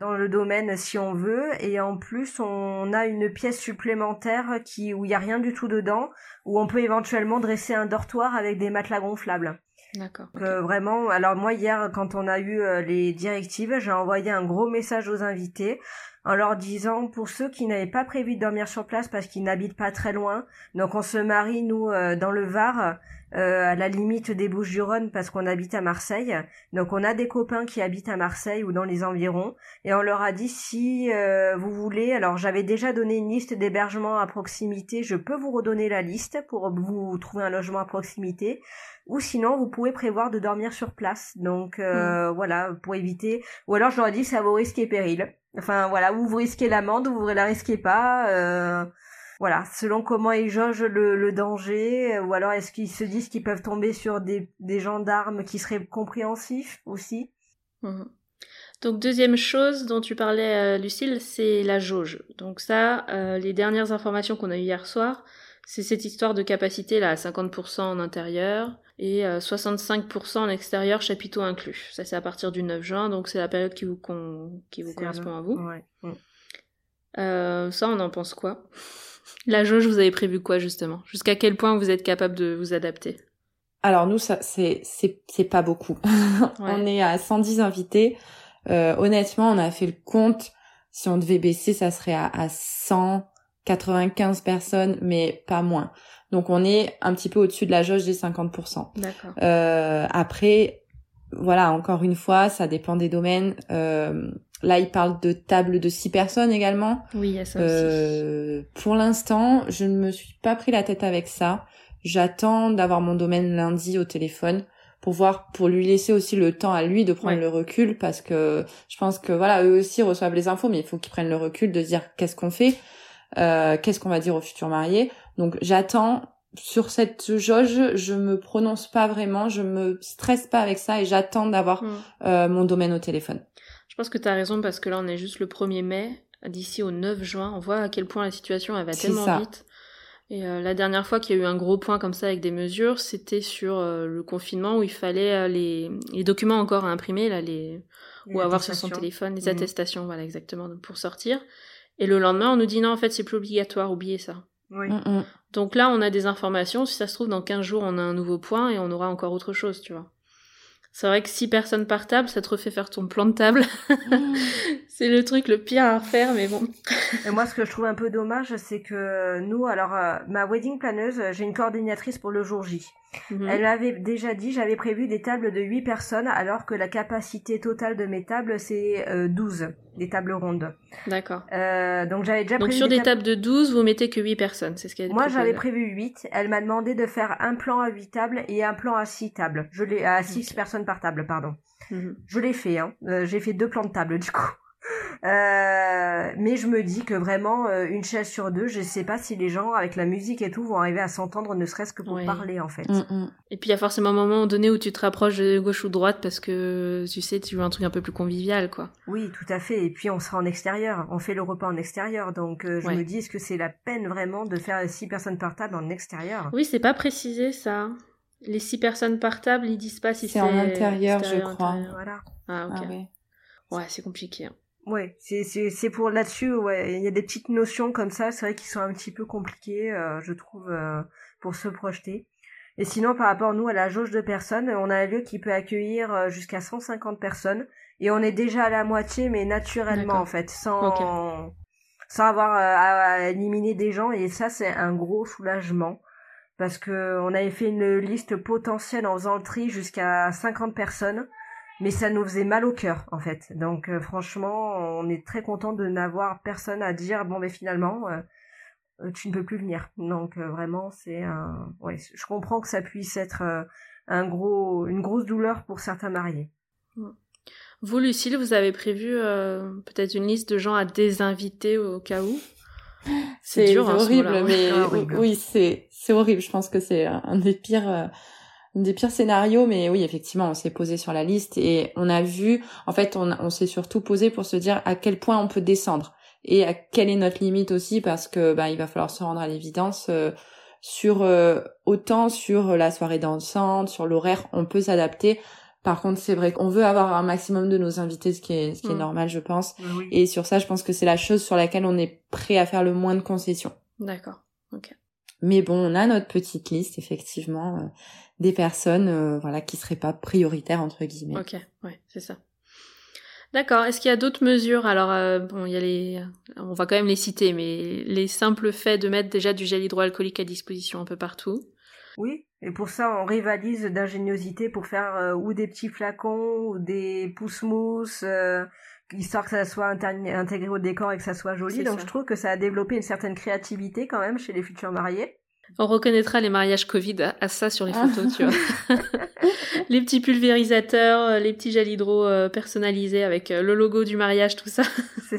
dans le domaine si on veut. Et en plus, on a une pièce supplémentaire qui où il y a rien du tout dedans, où on peut éventuellement dresser un dortoir avec des matelas gonflables.
D'accord.
Euh, vraiment, alors moi hier, quand on a eu euh, les directives, j'ai envoyé un gros message aux invités en leur disant pour ceux qui n'avaient pas prévu de dormir sur place parce qu'ils n'habitent pas très loin, donc on se marie nous euh, dans le Var, euh, à la limite des Bouches-du-Rhône parce qu'on habite à Marseille. Donc on a des copains qui habitent à Marseille ou dans les environs et on leur a dit si vous voulez, alors j'avais déjà donné une liste d'hébergements à proximité, je peux vous redonner la liste pour vous trouver un logement à proximité ou sinon vous pouvez prévoir de dormir sur place. Donc euh, mmh. voilà, pour éviter. Ou alors je leur ai dit ça vaut risque et péril. Enfin voilà, ou vous risquez l'amende ou vous ne la risquez pas. Euh, voilà, selon comment ils jaugent le, danger, ou alors est-ce qu'ils se disent qu'ils peuvent tomber sur des, gendarmes qui seraient compréhensifs aussi?
Mmh. Donc deuxième chose dont tu parlais, euh, Lucille, c'est la jauge. Donc ça, les dernières informations qu'on a eues hier soir, c'est cette histoire de capacité là à 50% en intérieur, et 65% euh, en extérieur, chapiteau inclus. Ça, c'est à partir du 9 juin, donc c'est la période qui vous, qui vous correspond à vous. Mm. Euh, ça, on en pense quoi? La jauge, vous avez prévu quoi, justement? Jusqu'à quel point vous êtes capable de vous adapter?
Alors, nous, ça, c'est, c'est, pas beaucoup. on est à 110 invités. Euh, honnêtement, on a fait le compte. Si on devait baisser, ça serait à, à 195 personnes, mais pas moins. Donc on est un petit peu au-dessus de la jauge des 50%.
D'accord.
Euh, après, voilà, encore une fois, ça dépend des domaines. Euh, là, il parle de table de six personnes également.
Oui, il y a ça
euh, Pour l'instant, je ne me suis pas pris la tête avec ça. J'attends d'avoir mon domaine lundi au téléphone pour voir, pour lui laisser aussi le temps à lui de prendre le recul parce que je pense que voilà, eux aussi reçoivent les infos, mais il faut qu'ils prennent le recul de dire qu'est-ce qu'on fait, euh, qu'est-ce qu'on va dire aux futurs mariés? Donc j'attends sur cette jauge, je me prononce pas vraiment, je me stresse pas avec ça et j'attends d'avoir hmm. euh, mon domaine au téléphone.
Je pense que tu as raison parce que là on est juste le 1er mai, d'ici au 9 juin, on voit à quel point la situation elle va tellement vite. Et euh, la dernière fois qu'il y a eu un gros point comme ça avec des mesures, c'était sur euh, le confinement où il fallait les, les, documents encore à imprimer là les, ou avoir sur son téléphone les hmm. attestations voilà exactement pour sortir. Et le lendemain on nous dit non en fait c'est plus obligatoire, oubliez ça.
Oui. Mm,
mm. Donc là, on a des informations. Si ça se trouve, dans 15 jours, on a un nouveau point et on aura encore autre chose, tu vois. C'est vrai que si personne par table, ça te refait faire ton plan de table. Mm. c'est le truc le pire à refaire, mais bon.
et moi, ce que je trouve un peu dommage, c'est que nous, alors, euh, ma wedding planeuse, j'ai une coordinatrice pour le jour J. Mhm. Elle m'avait déjà dit, j'avais prévu des tables de 8 personnes, alors que la capacité totale de mes tables, c'est 12, euh, des tables rondes.
D'accord.
Euh, donc j'avais déjà
donc sur des, tables... de 12, vous mettez que 8 personnes, c'est ce qu'elle
Moi, j'avais prévu 8. Elle m'a demandé de faire un plan à 8 tables et un plan à 6 tables. Je l'ai à 6 personnes par table, pardon. Mhm. Je l'ai fait, hein. Euh, j'ai fait deux plans de table, du coup. Euh, mais je me dis que vraiment euh, une chaise sur deux, je sais pas si les gens avec la musique et tout vont arriver à s'entendre ne serait-ce que pour parler en fait.
Mm, mm. Et puis il y a forcément un moment donné où tu te rapproches de gauche ou de droite parce que tu sais tu veux un truc un peu plus convivial quoi.
Oui tout à fait et puis on sera en extérieur, on fait le repas en extérieur donc euh, je me dis est-ce que c'est la peine vraiment de faire six personnes par table en extérieur?
Oui c'est pas précisé ça. Les six personnes par table ils disent pas si c'est
en intérieur je crois.
Voilà.
Ah ok. Ah, ouais c'est compliqué. Hein.
Ouais, c'est c'est c'est pour là-dessus. Ouais, il y a des petites notions comme ça. C'est vrai qu'ils sont un petit peu compliqués, euh, je trouve, euh, pour se projeter. Et sinon, par rapport nous à la jauge de personnes, on a un lieu qui peut accueillir euh, jusqu'à 150 personnes et on est déjà à la moitié, mais naturellement en fait, sans sans avoir à, éliminer des gens. Et ça, c'est un gros soulagement parce que on avait fait une liste potentielle en faisant le tri jusqu'à 50 personnes mais ça nous faisait mal au cœur en fait. Donc euh, franchement, on est très content de n'avoir personne à dire bon mais finalement euh, euh, tu ne peux plus venir. Donc vraiment c'est un ouais, je comprends que ça puisse être un gros une grosse douleur pour certains mariés.
Vous Lucille, vous avez prévu peut-être une liste de gens à désinviter au cas où?
C'est hein, horrible, mais oui, c'est c'est horrible. Je pense que c'est un des pires des pires scénarios, mais oui, effectivement, on s'est posé sur la liste et on a vu, en fait, on, on s'est surtout posé pour se dire à quel point on peut descendre et à quelle est notre limite aussi, parce que bah, il va falloir se rendre à l'évidence euh, sur euh, autant sur la soirée dansante, sur l'horaire, on peut s'adapter. Par contre, c'est vrai qu'on veut avoir un maximum de nos invités, ce qui est, ce qui est mm. normal, je pense. Et sur ça, je pense que c'est la chose sur laquelle on est prêt à faire le moins de concessions.
D'accord. Ok.
Mais bon, on a notre petite liste, effectivement, euh, des personnes, euh, voilà, qui seraient pas prioritaires entre guillemets.
Ok, ouais, c'est ça. D'accord. Est-ce qu'il y a d'autres mesures? Alors, euh, bon, il y a les, on va quand même les citer, mais les simples faits de mettre déjà du gel hydroalcoolique à disposition un peu partout.
Oui, et pour ça, on rivalise d'ingéniosité pour faire ou des petits flacons ou des pousse-mousses histoire que ça soit intégré au décor et que ça soit joli. Donc je trouve que ça a développé une certaine créativité quand même chez les futurs mariés.
On reconnaîtra les mariages Covid à, ça sur les photos, tu vois. les petits pulvérisateurs, euh, les petits gels hydro euh, personnalisés avec euh, le logo du mariage, tout ça.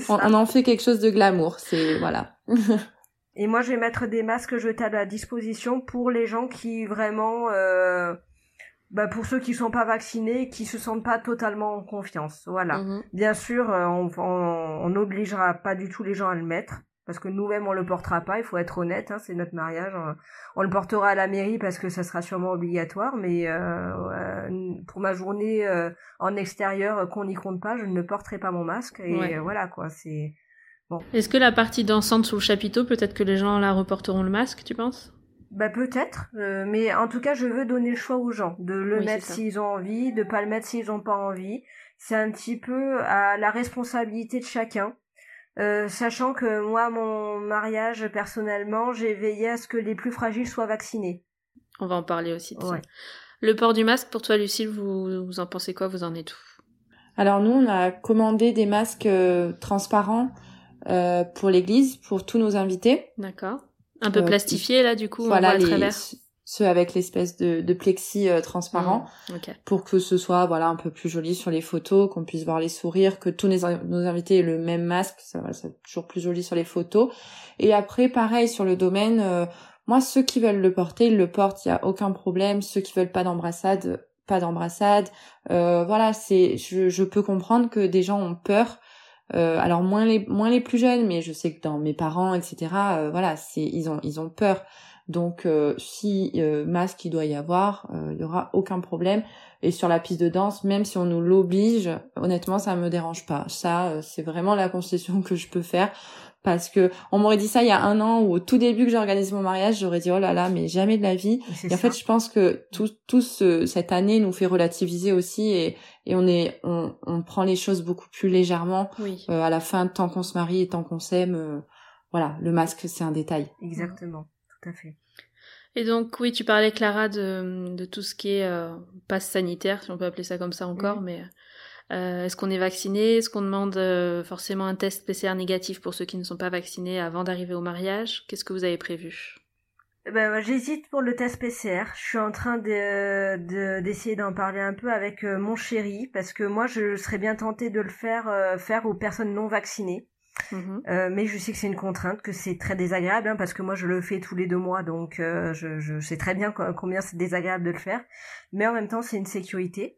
On, on, en fait quelque chose de glamour, c'est voilà.
Et moi, je vais mettre des masques jetables à disposition pour les gens qui vraiment euh, bah pour ceux qui sont pas vaccinés, qui se sentent pas totalement en confiance. Voilà. Mhm. Bien sûr, on n'obligera pas du tout les gens à le mettre parce que nous-mêmes on le portera pas. Il faut être honnête, hein, c'est notre mariage. On, le portera à la mairie parce que ça sera sûrement obligatoire. Mais euh, pour ma journée euh, en extérieur qu'on n'y compte pas, je ne porterai pas mon masque. Et voilà quoi. C'est
bon. Est-ce que la partie dansante sous le chapiteau, peut-être que les gens la reporteront le masque, tu penses?
Bah peut-être, euh, mais en tout cas je veux donner le choix aux gens de le mettre s'ils ont envie, de pas le mettre s'ils ont pas envie. C'est un petit peu à la responsabilité de chacun. Euh, sachant que moi, mon mariage, personnellement, j'ai veillé à ce que les plus fragiles soient vaccinés.
On va en parler aussi de ça. Le port du masque, pour toi, Lucille, vous, vous en pensez quoi? Vous en êtes où?
Alors nous, on a commandé des masques euh, transparents pour l'église, pour tous nos invités.
D'accord. Un peu euh, plastifié là du coup
voilà on voit les, ceux avec l'espèce de, de plexi euh, transparent mmh, pour que ce soit voilà un peu plus joli sur les photos qu'on puisse voir les sourires que tous nos, nos invités aient le même masque ça va c'est toujours plus joli sur les photos. Et après pareil sur le domaine euh, moi ceux qui veulent le porter ils le portent il y a aucun problème. Ceux qui veulent pas d'embrassade pas d'embrassade. Voilà c'est je, je peux comprendre que des gens ont peur. Euh, alors moins les moins les plus jeunes, mais je sais que dans mes parents, etc. Euh, voilà, c'est ils ont ils ont peur. Donc euh, si masque il doit y avoir, il y aura aucun problème. Et sur la piste de danse, même si on nous l'oblige, honnêtement ça me dérange pas. Ça c'est vraiment la concession que je peux faire parce que on m'aurait dit ça il y a un an ou au tout début que j'organise mon mariage, j'aurais dit oh là là, mais jamais de la vie. Et en fait, je pense que tout, tout ce, cette année nous fait relativiser aussi et, et on est, on, on prend les choses beaucoup plus légèrement. Euh, à la fin, tant qu'on se marie et tant qu'on s'aime, euh, voilà, le masque c'est un détail.
Exactement, tout à fait.
Et donc oui, tu parlais Clara de, de tout ce qui est euh, passe sanitaire, si on peut appeler ça comme ça encore, mais euh, est-ce qu'on est vacciné? Est-ce qu'on demande euh, forcément un test PCR négatif pour ceux qui ne sont pas vaccinés avant d'arriver au mariage? Qu'est-ce que vous avez prévu?
Eh ben, J'hésite pour le test PCR. Je suis en train d'essayer de, d'essayer d'en parler un peu avec euh, mon chéri parce que moi je serais bien tentée de le faire faire aux personnes non vaccinées. Mhm. mais je sais que c'est une contrainte, que c'est très désagréable, hein, parce que moi je le fais tous les deux mois, donc je, je sais très bien combien c'est désagréable de le faire. Mais en même temps, c'est une sécurité.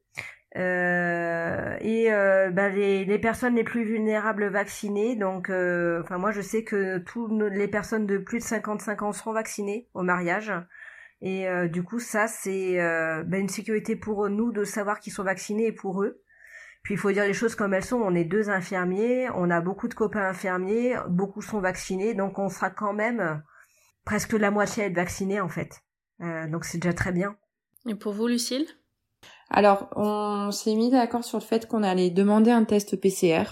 Euh, et euh, bah, les, personnes les plus vulnérables vaccinées, donc euh, enfin moi je sais que toutes les personnes de plus de 55 ans seront vaccinées au mariage. Et euh, du coup ça c'est bah, une sécurité pour nous de savoir qu'ils sont vaccinés et pour eux. Puis il faut dire les choses comme elles sont, on est deux infirmiers, on a beaucoup de copains infirmiers, beaucoup sont vaccinés, donc on sera quand même presque la moitié à être vaccinés en fait. donc c'est déjà très bien.
Et pour vous Lucille?
Alors, on s'est mis d'accord sur le fait qu'on allait demander un test PCR,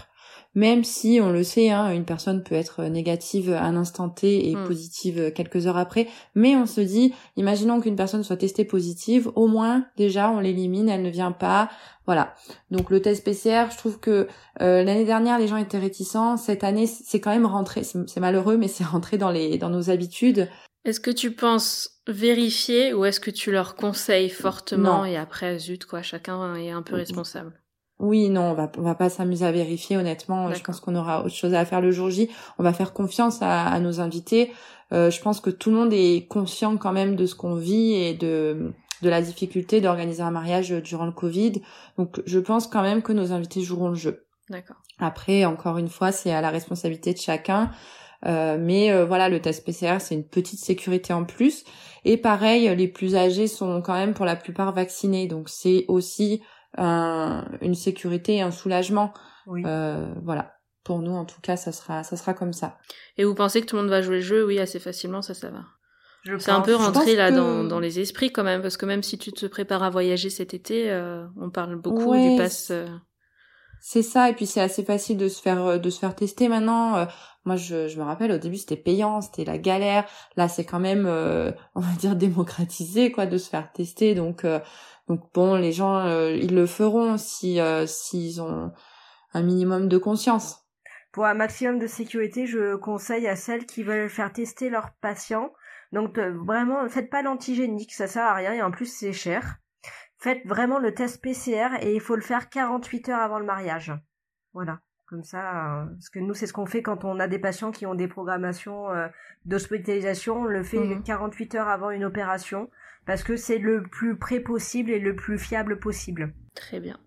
même si on le sait, hein, une personne peut être négative à un instant T et hmm. positive quelques heures après. Mais on se dit, imaginons qu'une personne soit testée positive, au moins déjà on l'élimine, elle ne vient pas. Voilà. Donc le test PCR, je trouve que euh, l'année dernière les gens étaient réticents. Cette année, c'est quand même rentré. C'est malheureux, mais c'est rentré dans les dans nos habitudes.
Est-ce que tu penses vérifier ou est-ce que tu leur conseilles fortement et après, zut, quoi, chacun est un peu responsable?
Oui, non, on va, on va pas s'amuser à vérifier, honnêtement. Je pense qu'on aura autre chose à faire le jour J. On va faire confiance à, à nos invités. Euh, je pense que tout le monde est conscient quand même de ce qu'on vit et de de la difficulté d'organiser un mariage durant le Covid. Donc je pense quand même que nos invités joueront le jeu.
D'accord.
Après, encore une fois, c'est à la responsabilité de chacun. Euh, mais euh, voilà, le test PCR, c'est une petite sécurité en plus. Et pareil, les plus âgés sont quand même pour la plupart vaccinés. Donc c'est aussi une sécurité et un soulagement. Oui. Euh, voilà. Pour nous, en tout cas, ça sera, ça sera comme ça.
Et vous pensez que tout le monde va jouer le jeu? Oui, assez facilement, ça, ça va. C'est un peu rentré là dans, dans, les esprits quand même, parce que même si tu te prépares à voyager cet été, on parle beaucoup du pass.
C'est ça, et puis c'est assez facile de se faire euh, de se faire tester maintenant. Euh, moi, je, je me rappelle au début c'était payant, c'était la galère. Là, c'est quand même, euh, on va dire démocratisé quoi, de se faire tester. Donc donc bon, les gens ils le feront si s'ils ont un minimum de conscience.
Pour un maximum de sécurité, je conseille à celles qui veulent faire tester leurs patients. Donc vraiment, faites pas l'antigénique, ça sert à rien et en plus c'est cher faites vraiment le test PCR et il faut le faire 48 heures avant le mariage. Voilà. Comme ça, euh, parce que nous, c'est ce qu'on fait quand on a des patients qui ont des programmations euh, d'hospitalisation. On le fait 48 mhm. heures avant une opération parce que c'est le plus près possible et le plus fiable possible.
Très bien.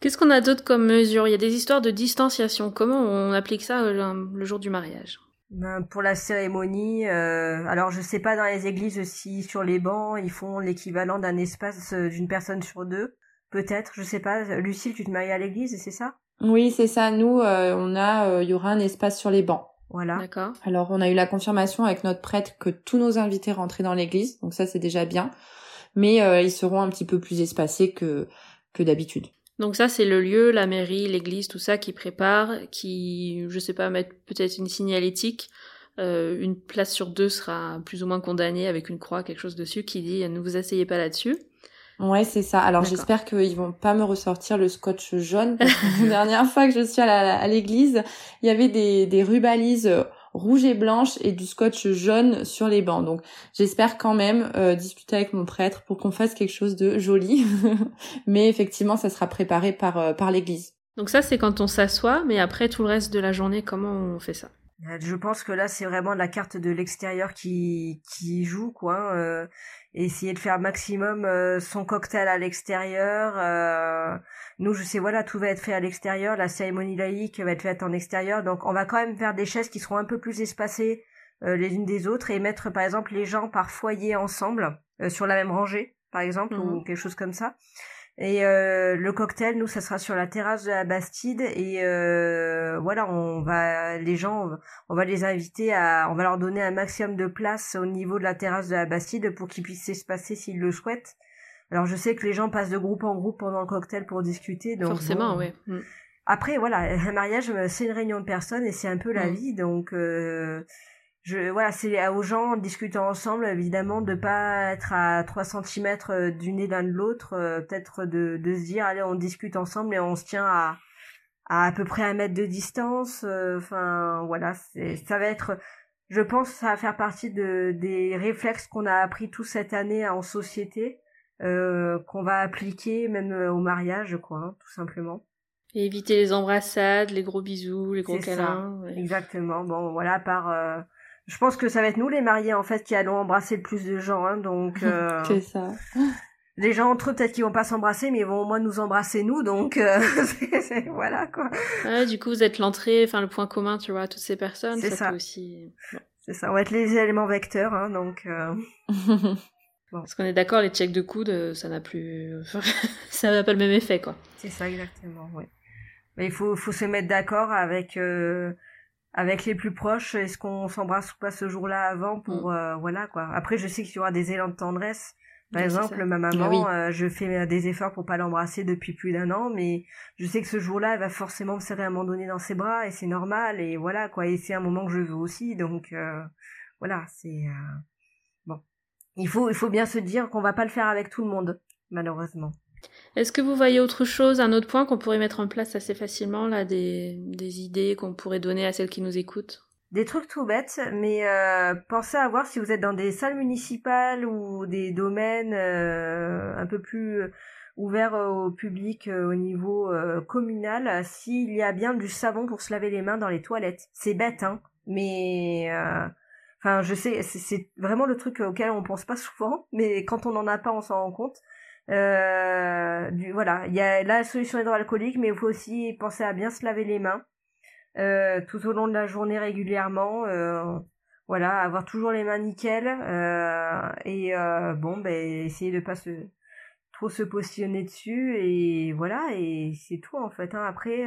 Qu'est-ce qu'on a d'autre comme mesure? Il y a des histoires de distanciation. Comment on applique ça euh, le jour du mariage?
Ben, pour la cérémonie, euh, alors je sais pas dans les églises si sur les bancs ils font l'équivalent d'un espace euh, d'une personne sur deux, peut-être, je sais pas. Lucille, tu te maries à l'église, c'est ça?
Oui, c'est ça. Nous, euh, on a, il y aura un espace sur les bancs.
Voilà.
D'accord.
Alors on a eu la confirmation avec notre prêtre que tous nos invités rentraient dans l'église, donc ça c'est déjà bien. Mais ils seront un petit peu plus espacés que que d'habitude.
Donc ça, c'est le lieu, la mairie, l'église, tout ça qui prépare, qui, je sais pas, mettre peut-être une signalétique. Euh, une place sur deux sera plus ou moins condamnée avec une croix, quelque chose dessus qui dit ne vous asseyez pas là-dessus.
Ouais, c'est ça. Alors j'espère qu'ils vont pas me ressortir le scotch jaune. la dernière fois que je suis à l'église, il y avait des, des rubalises rouge et blanche et du scotch jaune sur les bancs. Donc j'espère quand même euh, discuter avec mon prêtre pour qu'on fasse quelque chose de joli. mais effectivement, ça sera préparé par, euh, par l'église.
Donc ça, c'est quand on s'assoit, mais après tout le reste de la journée, comment on fait ça?
Euh, je pense que là, c'est vraiment la carte de l'extérieur qui, qui joue, quoi. Euh, essayer de faire maximum son cocktail à l'extérieur. Euh, nous, je sais, voilà, tout va être fait à l'extérieur. La cérémonie laïque va être faite en extérieur. Donc, on va quand même faire des chaises qui seront un peu plus espacées euh, les unes des autres et mettre, par exemple, les gens par foyer ensemble euh, sur la même rangée, par exemple, ou mhm. quelque chose comme ça. Et euh, le cocktail, nous, ça sera sur la terrasse de la Bastide. Et voilà, on va, les gens, on va les inviter à, on va leur donner un maximum de place au niveau de la terrasse de la Bastide pour qu'ils puissent s'espacer s'ils le souhaitent. Alors je sais que les gens passent de groupe en groupe pendant le cocktail pour discuter. Donc
Forcément, oui. Mm.
Après, voilà, un mariage, c'est une réunion de personnes et c'est un peu la mm. vie. Donc, euh, je, voilà, c'est aux gens, discutant ensemble, évidemment, de pas être à 3 cm euh, du nez l'un de l'autre. Euh, peut-être de, de se dire, allez, on discute ensemble et on se tient à à, à peu près un mètre de distance. Enfin, voilà, ça va être... Je pense ça va faire partie de, des réflexes qu'on a appris toute cette année en société euh, qu'on va appliquer même euh, au mariage, quoi, hein, tout simplement.
Et éviter les embrassades, les gros bisous, les gros câlins.
Exactement. Bon, voilà, par. Euh, je pense que ça va être nous les mariés en fait qui allons embrasser le plus de gens, hein, donc.
C'est ça.
Les gens entre eux peut-être qu'ils vont pas s'embrasser, mais ils vont au moins nous embrasser nous, donc voilà quoi.
Ouais, du coup vous êtes l'entrée, enfin le point commun, tu vois, à toutes ces personnes. C'est ça. aussi.
C'est ça. On va être les éléments vecteurs, hein, donc.
Parce qu'on est d'accord, les checks de coude, ça n'a plus, ça n'a pas le même effet, quoi.
C'est ça, exactement, oui. Mais il faut, faut se mettre d'accord avec, euh, avec les plus proches. Est-ce qu'on s'embrasse ou pas ce jour-là avant pour, mm. euh, voilà, quoi. Après, je sais qu'il y aura des élans de tendresse. Par exemple, ma maman, ah euh, je fais des efforts pour pas l'embrasser depuis plus d'un an, mais je sais que ce jour-là, elle va forcément me serrer à un moment donné dans ses bras et c'est normal et voilà quoi. Et c'est un moment que je veux aussi, donc voilà, c'est il faut, il faut bien se dire qu'on va pas le faire avec tout le monde, malheureusement.
Est-ce que vous voyez autre chose, un autre point qu'on pourrait mettre en place assez facilement, là, des, idées qu'on pourrait donner à celles qui nous écoutent?
Des trucs tout bêtes, mais euh, pensez à voir si vous êtes dans des salles municipales ou des domaines euh, un peu plus ouverts au public euh, au niveau communal, s'il y a bien du savon pour se laver les mains dans les toilettes. C'est bête, hein, mais Enfin, je sais, c'est vraiment le truc auquel on pense pas souvent, mais quand on en a pas, on s'en rend compte. Euh, voilà, il y a la solution hydroalcoolique, mais il faut aussi penser à bien se laver les mains euh, tout au long de la journée régulièrement. Euh, voilà, avoir toujours les mains nickel et bon, ben essayer de pas se trop se positionner dessus et voilà et c'est tout en fait. Hein. Après.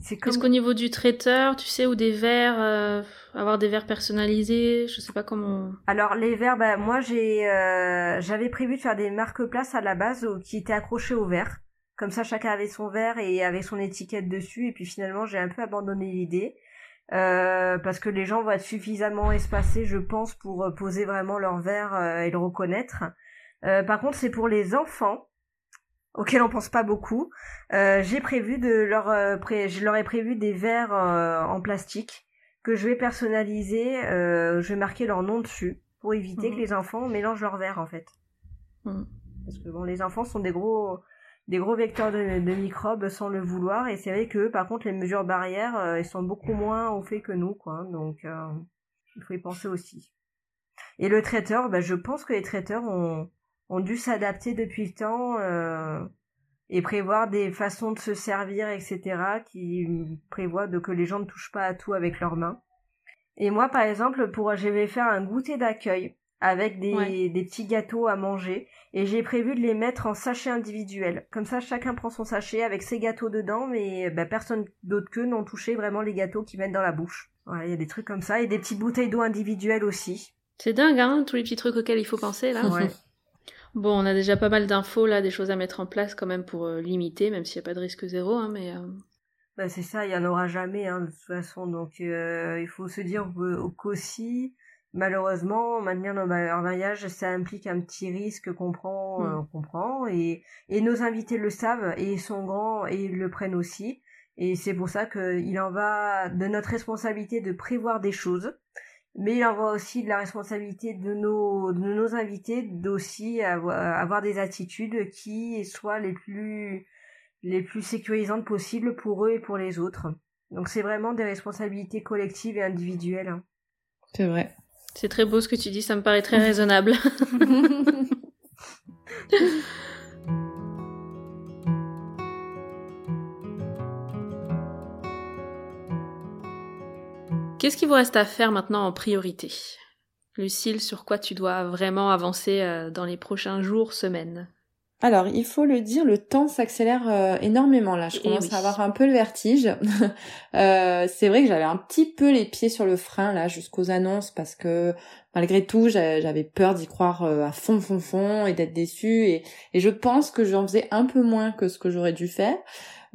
Est-ce qu'au niveau du traiteur, tu sais, ou des verres, euh, avoir des verres personnalisés, je sais pas comment.
Alors les verres, bah, moi j'ai, euh, j'avais prévu de faire des marque-places à la base qui étaient accrochés aux verres. Comme ça, chacun avait son verre et avait son étiquette dessus. Et puis finalement, j'ai un peu abandonné l'idée. Euh, parce que les gens vont être suffisamment espacés, je pense, pour poser vraiment leur verre et le reconnaître. par contre, c'est pour les enfants auquel on pense pas beaucoup. Euh, j'ai prévu de leur, euh, je leur ai prévu des verres euh, en plastique que je vais personnaliser. je vais marquer leur nom dessus pour éviter que mhm. les enfants mélangent leurs verres en fait. Mhm. Parce que bon, les enfants sont des gros, des gros vecteurs de, de microbes sans le vouloir et c'est vrai que par contre les mesures barrières, ils sont beaucoup moins au fait que nous quoi. Donc il faut y penser aussi. Et le traiteur, bah, je pense que les traiteurs ont ont dû s'adapter depuis le temps euh, et prévoir des façons de se servir, etc., qui prévoient de que les gens ne touchent pas à tout avec leurs mains. Et moi, par exemple, pour, je vais faire un goûter d'accueil avec des, des petits gâteaux à manger et j'ai prévu de les mettre en sachet individuel. Comme ça, chacun prend son sachet avec ses gâteaux dedans, mais bah, personne d'autre qu'eux n'ont touché vraiment les gâteaux qui mettent dans la bouche. Voilà, il y a des trucs comme ça et des petites bouteilles d'eau individuelles aussi.
C'est dingue, hein, tous les petits trucs auxquels il faut penser là.
Ouais.
Bon, on a déjà pas mal d'infos là, des choses à mettre en place quand même pour euh, limiter, même s'il n'y a pas de risque zéro, hein, mais. Euh,
bah c'est ça, il y en aura jamais hein, de toute façon, donc euh, il faut se dire qu'aussi, malheureusement, maintenir nos mariages, ça implique un petit risque qu'on prend, hmm. qu'on prend, et, et nos invités le savent et ils sont grands et ils le prennent aussi, et c'est pour ça qu'il en va de notre responsabilité de prévoir des choses mais il en va aussi de la responsabilité de nos, de nos invités d'aussi avoir, avoir, des attitudes qui soient les plus, les plus sécurisantes possibles pour eux et pour les autres. Donc c'est vraiment des responsabilités collectives et individuelles. Hein.
C'est vrai.
C'est très beau ce que tu dis, ça me paraît très raisonnable. Qu'est-ce qu'il vous reste à faire maintenant en priorité? Lucille, sur quoi tu dois vraiment avancer euh, dans les prochains jours, semaines?
Alors, il faut le dire, le temps s'accélère euh, énormément là. Je eh commence à avoir un peu le vertige. euh, c'est vrai que j'avais un petit peu les pieds sur le frein là jusqu'aux annonces parce que malgré tout, j'avais peur d'y croire à fond, fond, fond et d'être déçue. Et, et, je pense que j'en faisais un peu moins que ce que j'aurais dû faire.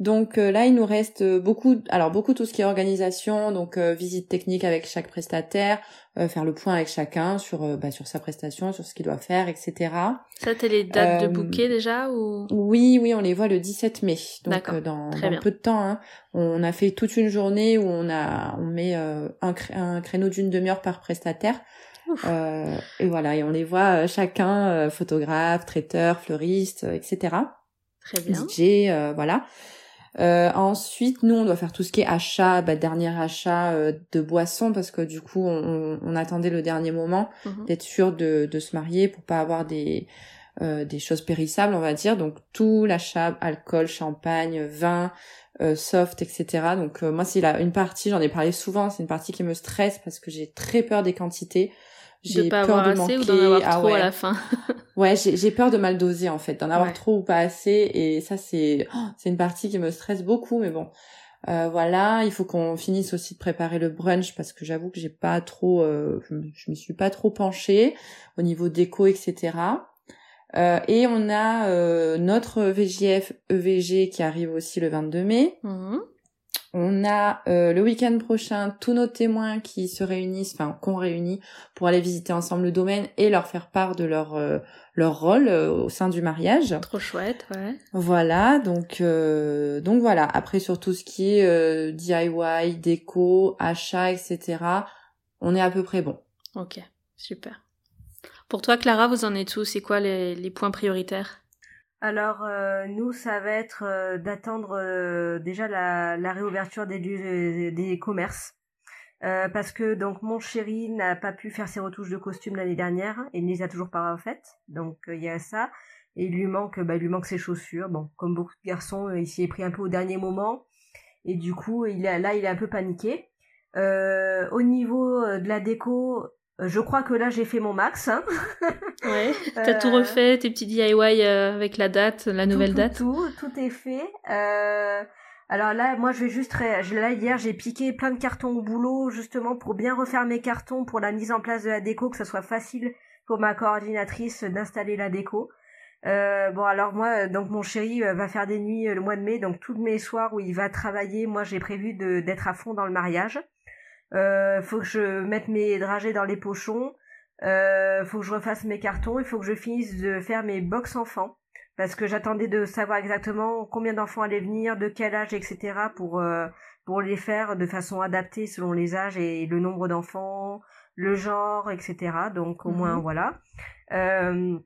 Donc euh, là, il nous reste beaucoup, alors beaucoup tout ce qui est organisation, donc euh, visite technique avec chaque prestataire, euh, faire le point avec chacun sur bah, sur sa prestation, sur ce qu'il doit faire, etc.
Ça, t'es les dates de bouquet déjà ou?
Oui, oui, on les voit le 17 mai, donc dans, dans peu de temps. Hein. On a fait toute une journée où on a on met un, un créneau d'une demi-heure par prestataire. et voilà, et on les voit chacun, photographe, traiteur, fleuriste, etc.
Très bien.
DJ, voilà. Euh, ensuite, nous, on doit faire tout ce qui est achat, bah, dernier achat euh, de boissons parce que du coup, on, on attendait le dernier moment mhm. d'être sûr de, de, se marier pour pas avoir des euh, des choses périssables, on va dire. Donc tout l'achat, alcool, champagne, vin, euh, soft, etc. Donc moi, c'est là une partie, j'en ai parlé souvent, c'est une partie qui me stresse parce que j'ai très peur des quantités.
J'ai peur avoir de manquer. ou d'en avoir ah trop à la fin.
ouais, j'ai peur de mal doser en fait, d'en avoir trop ou pas assez. Et ça, c'est oh, c'est une partie qui me stresse beaucoup, mais bon. Euh, voilà, il faut qu'on finisse aussi de préparer le brunch parce que j'avoue que j'ai pas trop, euh, je, me, suis pas trop penchée au niveau déco, etc. Euh, et on a euh, notre VGF EVG qui arrive aussi le 22 mai. Mhm. On a euh, le week-end prochain tous nos témoins qui se réunissent, enfin qu'on réunit pour aller visiter ensemble le domaine et leur faire part de leur euh, leur rôle euh, au sein du mariage.
Trop chouette, ouais.
Voilà, donc donc voilà. Après sur tout ce qui est DIY, déco, achat, etc. On est à peu près bon.
Ok, super. Pour toi, Clara, vous en êtes où? C'est quoi les, les points prioritaires?
Alors euh, nous, ça va être euh, d'attendre euh, déjà la, réouverture des, des commerces. parce que donc mon chéri n'a pas pu faire ses retouches de costume l'année dernière et ne les a toujours pas refaites. Donc il y a ça. Et il lui manque, bah, il lui manque ses chaussures. Bon, comme beaucoup de garçons, il s'y est pris un peu au dernier moment. Et du coup, il a, là, il est un peu paniqué. au niveau de la déco, je crois que là j'ai fait mon max. Hein.
ouais. T'as tout refait, tes petits DIY avec la date, la nouvelle date.
Tout, tout est fait. Euh, alors là, moi, je vais juste. Là, hier, j'ai piqué plein de cartons au boulot, justement, pour bien refaire mes cartons pour la mise en place de la déco, que ce soit facile pour ma coordinatrice d'installer la déco. Euh, bon, alors moi, donc mon chéri euh, va faire des nuits euh, le mois de mai, donc tous mes soirs où il va travailler, moi, j'ai prévu d'être à fond dans le mariage. Euh, faut que je mette mes dragées dans les pochons. Euh, faut que je refasse mes cartons. Il faut que je finisse de faire mes box enfants parce que j'attendais de savoir exactement combien d'enfants allaient venir, de quel âge, etc. pour euh, pour les faire de façon adaptée selon les âges et le nombre d'enfants, le genre, etc. Donc au moins mhm. voilà. Euh,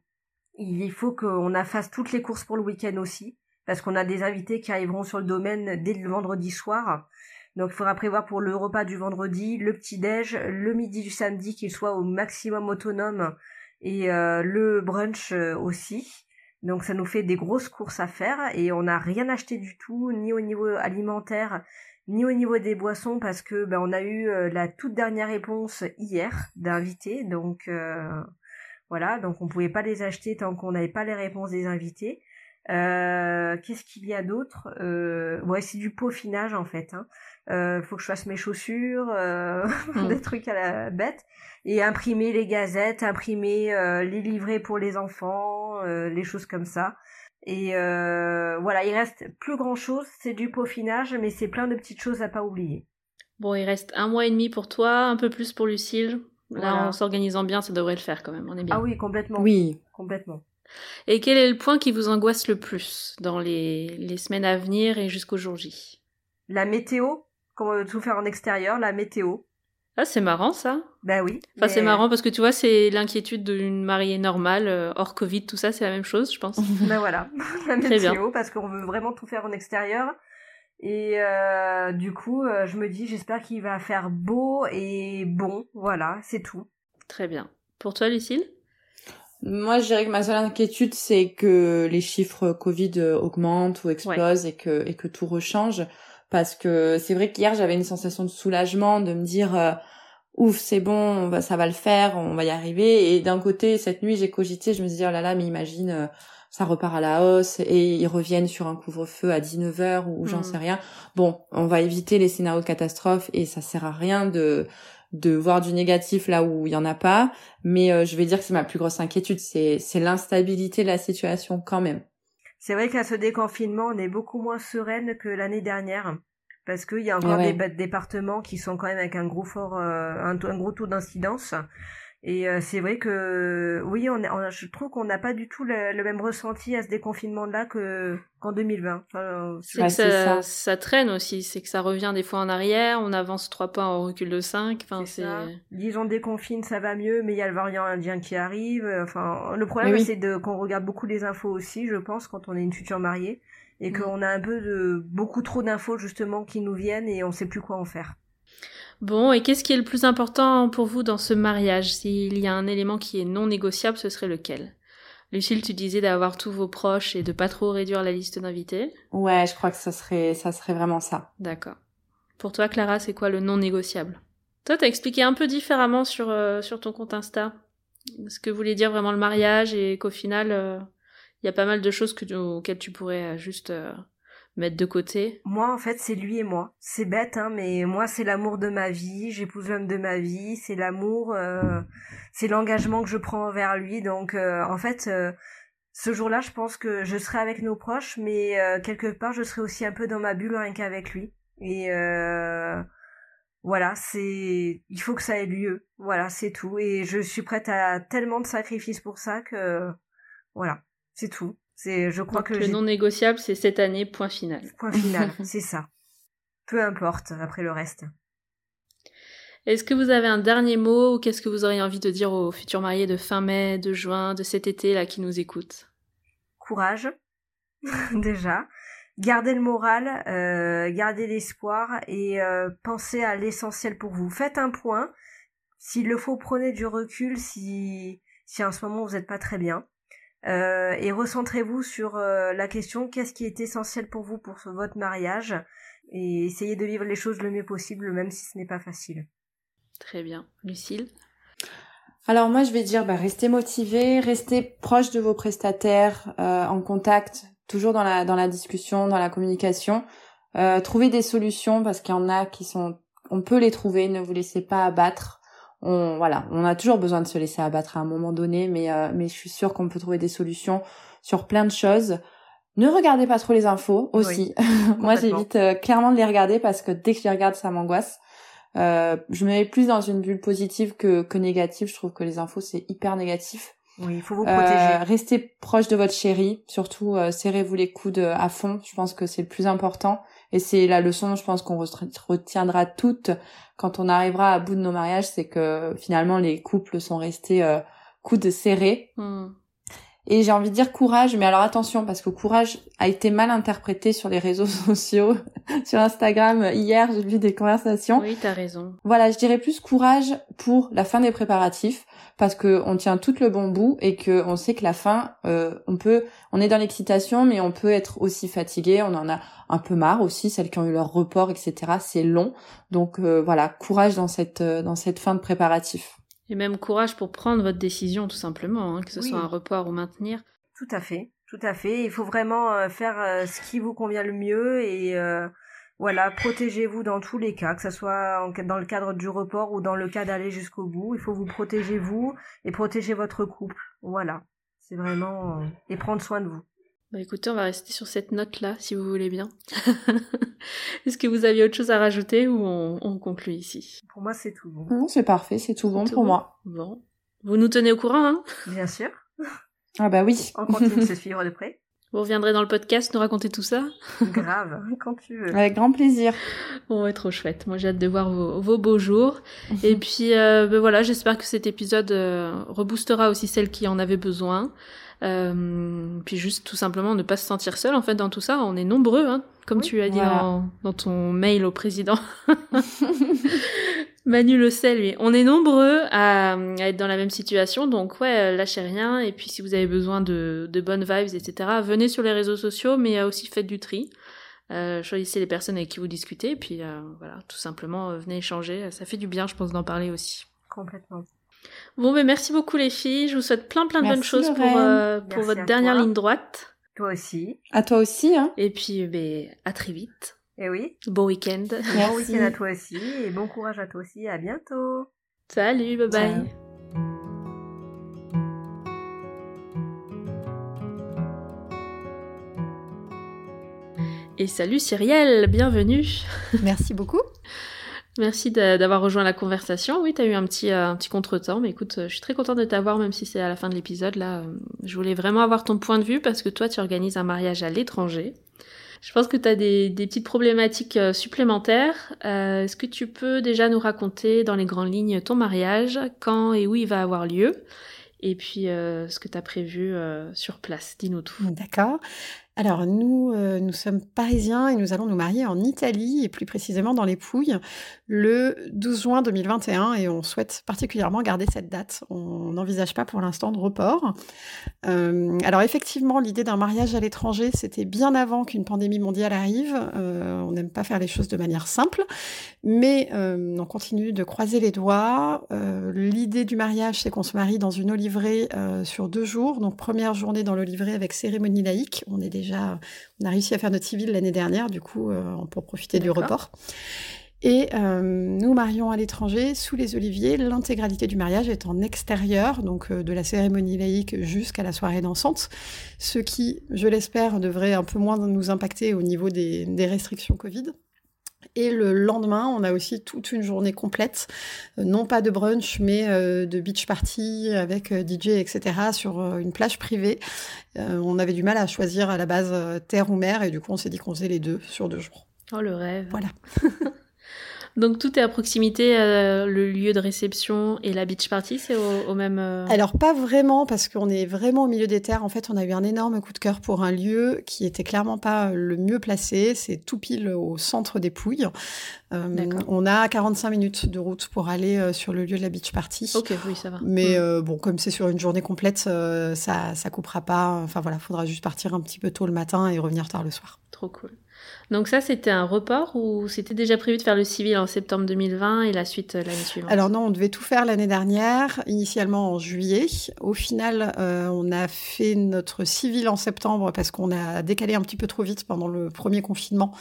il faut qu'on fasse toutes les courses pour le week-end aussi, parce qu'on a des invités qui arriveront sur le domaine dès le vendredi soir. Donc il faudra prévoir pour le repas du vendredi, le petit-déj, le midi du samedi qu'il soit au maximum autonome et euh, le brunch aussi. Donc ça nous fait des grosses courses à faire et on n'a rien acheté du tout, ni au niveau alimentaire, ni au niveau des boissons parce que ben, on a eu euh, la toute dernière réponse hier d'invités. Donc euh, voilà, donc on pouvait pas les acheter tant qu'on n'avait pas les réponses des invités. Euh, qu'est-ce qu'il y a d'autre? Ouais, c'est du peaufinage en fait. Hein. Euh, faut que je fasse mes chaussures, euh, mm. des trucs à la bête, et imprimer les gazettes, imprimer euh, les livrets pour les enfants, euh, les choses comme ça. Et voilà, il reste plus grand chose, c'est du peaufinage, mais c'est plein de petites choses à pas oublier.
Bon, il reste un mois et demi pour toi, un peu plus pour Lucille. Là, en s'organisant bien, ça devrait le faire quand même. On est bien.
Ah oui, complètement.
Oui,
complètement.
Et quel est le point qui vous angoisse le plus dans les, les semaines à venir et jusqu'au jour J?
La météo? Comment tout faire en extérieur, la météo.
Ah, c'est marrant ça.
Ben oui.
Enfin, c'est marrant parce que tu vois, c'est l'inquiétude d'une mariée normale, euh, hors Covid, tout ça, c'est la même chose, je pense.
ben voilà, la météo, parce qu'on veut vraiment tout faire en extérieur. Et euh, du coup, euh, je me dis, j'espère qu'il va faire beau et bon. Voilà, c'est tout.
Très bien. Pour toi, Lucille?
Moi, je dirais que ma seule inquiétude, c'est que les chiffres Covid augmentent ou explosent et que et que tout rechange parce que c'est vrai qu'hier j'avais une sensation de soulagement de me dire euh, ouf c'est bon ça va le faire on va y arriver. Et d'un côté cette nuit j'ai cogité je me suis dit oh là là mais imagine euh, ça repart à la hausse et ils reviennent sur un couvre-feu à 19h ou j'en hmm. sais rien. Bon on va éviter les scénarios de catastrophe et ça sert à rien de de voir du négatif là où il y en a pas. Mais euh, je vais dire que c'est ma plus grosse inquiétude c'est c'est l'instabilité de la situation quand même
c'est vrai qu'à ce déconfinement, on est beaucoup moins sereine que l'année dernière. Parce qu'il y a encore des départements qui sont quand même avec un gros fort, euh, un, gros taux d'incidence. Et euh, c'est vrai que oui, on, je trouve qu'on n'a pas du tout le, même ressenti à ce déconfinement-là que qu'en 2020.
c'est que ça, ça. traîne aussi, c'est que ça revient des fois en arrière, on avance trois pas, on recule de cinq. Enfin, c'est.
Disons déconfine, ça va mieux, mais il y a le variant indien qui arrive. Enfin, le problème c'est de qu'on regarde beaucoup les infos aussi, je pense, quand on est une future mariée, et mm. qu'on a un peu de beaucoup trop d'infos justement qui nous viennent et on sait plus quoi en faire.
Bon, et qu'est-ce qui est le plus important pour vous dans ce mariage? S'il y a un élément qui est non négociable, ce serait lequel? Lucille, tu disais d'avoir tous vos proches et de pas trop réduire la liste d'invités.
Ouais, je crois que ça serait, ça serait vraiment ça.
D'accord. Pour toi, Clara, c'est quoi le non négociable? Toi, t'as expliqué un peu différemment sur, euh, sur ton compte Insta. Ce que voulait dire vraiment le mariage et qu'au final, euh, il y a pas mal de choses que, auxquelles tu pourrais euh, juste mettre de côté?
Moi, en fait, c'est lui et moi. C'est bête, hein, mais moi, c'est l'amour de ma vie. J'épouse l'homme de ma vie. C'est l'amour, euh, c'est l'engagement que je prends envers lui. Donc, euh, en fait, euh, ce jour-là, je pense que je serai avec nos proches, mais quelque part, je serai aussi un peu dans ma bulle rien qu'avec lui. Et voilà, c'est, il faut que ça ait lieu. Voilà, c'est tout. Et je suis prête à tellement de sacrifices pour ça que, voilà, c'est tout. C'est, je crois que
le non négociable, c'est cette année, point final.
Point final, c'est ça. Peu importe après le reste.
Est-ce que vous avez un dernier mot ou qu'est-ce que vous auriez envie de dire aux futurs mariés de fin mai, de juin, de cet été là qui nous écoutent?
Courage, déjà. gardez le moral, euh, gardez l'espoir et euh, pensez à l'essentiel pour vous. Faites un point. S'il le faut, prenez du recul si, si en ce moment vous n'êtes pas très bien. Euh, et recentrez-vous sur la question qu'est-ce qui est essentiel pour vous pour votre mariage? Et essayez de vivre les choses le mieux possible même si ce n'est pas facile.
Très bien. Lucille?
Alors moi je vais dire bah, restez motivé, restez proche de vos prestataires, en contact toujours dans la dans la discussion, dans la communication, euh, trouver des solutions parce qu'il y en a qui sont, on peut les trouver. Ne vous laissez pas abattre. On voilà, on a toujours besoin de se laisser abattre à un moment donné, mais euh, mais je suis sûre qu'on peut trouver des solutions sur plein de choses. Ne regardez pas trop les infos aussi. Moi, j'évite euh, clairement de les regarder parce que dès que je les regarde, ça m'angoisse. Euh, je me mets plus dans une bulle positive que, que négative. Je trouve que les infos, c'est hyper négatif.
Oui, il faut vous protéger. Euh,
restez proche de votre chéri, surtout euh, serrez-vous les coudes à fond. Je pense que c'est le plus important et c'est la leçon, je pense qu'on retiendra toutes quand on arrivera à bout de nos mariages, c'est que finalement les couples sont restés coudes serrés. Hmm. Et j'ai envie de dire courage, mais alors attention, parce que courage a été mal interprété sur les réseaux sociaux, sur Instagram. Hier, j'ai vu des conversations.
Oui, t'as raison.
Voilà, je dirais plus courage pour la fin des préparatifs, parce que on tient tout le bon bout et que on sait que la fin, euh, on peut, on est dans l'excitation, mais on peut être aussi fatigué. On en a un peu marre aussi, celles qui ont eu leur report, etc. C'est long, donc euh, voilà, courage dans cette euh, dans cette fin de préparatifs.
Et même courage pour prendre votre décision, tout simplement, hein, que ce soit un report ou maintenir.
Tout à fait, tout à fait. Il faut vraiment euh, faire euh, ce qui vous convient le mieux et euh, voilà, protégez-vous dans tous les cas, que ce soit dans le cadre du report ou dans le cas d'aller jusqu'au bout. Il faut vous protéger vous et protéger votre couple. Voilà, c'est vraiment et prendre soin de vous.
Bah écoutez, on va rester sur cette note-là, si vous voulez bien. Est-ce que vous aviez autre chose à rajouter ou on, conclut ici?
Pour moi, c'est tout bon.
Non, c'est parfait, c'est tout bon pour moi.
Bon. Vous nous tenez au courant, hein?
Bien sûr.
Ah bah oui.
On continue de se suivre de près.
Vous reviendrez dans le podcast nous raconter tout ça?
Grave, quand tu veux.
Avec grand plaisir.
Bon, ouais, trop chouette. Moi, j'ai hâte de voir vos, beaux jours. Et puis, euh, ben voilà, j'espère que cet épisode euh, reboostera aussi celles qui en avaient besoin. Euh, puis juste tout simplement ne pas se sentir seul en fait dans tout ça. On est nombreux, hein, comme tu as dit dans, ton mail au président. Manu le sait lui. On est nombreux à, être dans la même situation, donc ouais, lâchez rien. Et puis si vous avez besoin de, bonnes vibes, etc., venez sur les réseaux sociaux, mais aussi faites du tri. Euh, choisissez les personnes avec qui vous discutez, et puis euh, voilà, tout simplement venez échanger. Ça fait du bien, je pense, d'en parler aussi.
Complètement.
Bon, mais merci beaucoup les filles. Je vous souhaite plein plein de bonnes choses pour, euh, pour votre dernière ligne droite.
Toi aussi.
À toi aussi. Hein.
Et puis, ben, à très vite.
Et eh oui.
Bon week-end.
Bon week-end à toi aussi. Et bon courage à toi aussi. À bientôt.
Salut, bye bye. Et salut Cyrielle, bienvenue.
Merci beaucoup.
Merci d'avoir rejoint la conversation. Oui, tu as eu un petit, euh, un petit contretemps, mais écoute, je suis très contente de t'avoir, même si c'est à la fin de l'épisode. Là, euh, je voulais vraiment avoir ton point de vue parce que toi, tu organises un mariage à l'étranger. Je pense que tu as des, petites problématiques euh, supplémentaires. Est-ce que tu peux déjà nous raconter dans les grandes lignes ton mariage, quand et où il va avoir lieu et puis ce que tu as prévu sur place? Dis-nous tout.
D'accord. Alors nous, euh, nous sommes parisiens et nous allons nous marier en Italie et plus précisément dans les Pouilles le 12 juin 2021 et on souhaite particulièrement garder cette date. On n'envisage pas pour l'instant de report. Euh, alors effectivement, l'idée d'un mariage à l'étranger, c'était bien avant qu'une pandémie mondiale arrive. Euh, on n'aime pas faire les choses de manière simple, mais on continue de croiser les doigts. l'idée du mariage, c'est qu'on se marie dans une oliveraie sur deux jours. Donc première journée dans l'oliveraie avec cérémonie laïque. On est on a réussi à faire notre civil l'année dernière, du coup, euh, peut profiter du report. Et euh, nous marions à l'étranger, sous les oliviers. L'intégralité du mariage est en extérieur, donc euh, de la cérémonie laïque jusqu'à la soirée dansante, ce qui, je l'espère, devrait un peu moins nous impacter au niveau des restrictions Covid. Et le lendemain, on a aussi toute une journée complète, euh, non pas de brunch, mais euh, de beach party avec euh, DJ, etc., sur une plage privée. on avait du mal à choisir à la base terre ou mer, et du coup, on s'est dit qu'on faisait les deux sur deux jours.
Oh, le rêve.
Voilà.
Donc tout est à proximité, euh, le lieu de réception et la beach party, c'est au, même... Euh,
Alors pas vraiment, parce qu'on est vraiment au milieu des terres. En fait, on a eu un énorme coup de cœur pour un lieu qui était clairement pas le mieux placé. C'est tout pile au centre des Pouilles. Euh, on a 45 minutes de route pour aller sur le lieu de la beach party.
Ok, oui, ça va.
Mais mm. bon, comme c'est sur une journée complète, ça ça coupera pas. Enfin voilà, faudra juste partir un petit peu tôt le matin et revenir tard le soir.
Trop cool. Donc ça, c'était un report ou c'était déjà prévu de faire le civil en septembre 2020 et la suite euh, l'année suivante?
Alors non, on devait tout faire l'année dernière, initialement en juillet. Au final, euh, on a fait notre civil en septembre parce qu'on a décalé un petit peu trop vite pendant le premier confinement.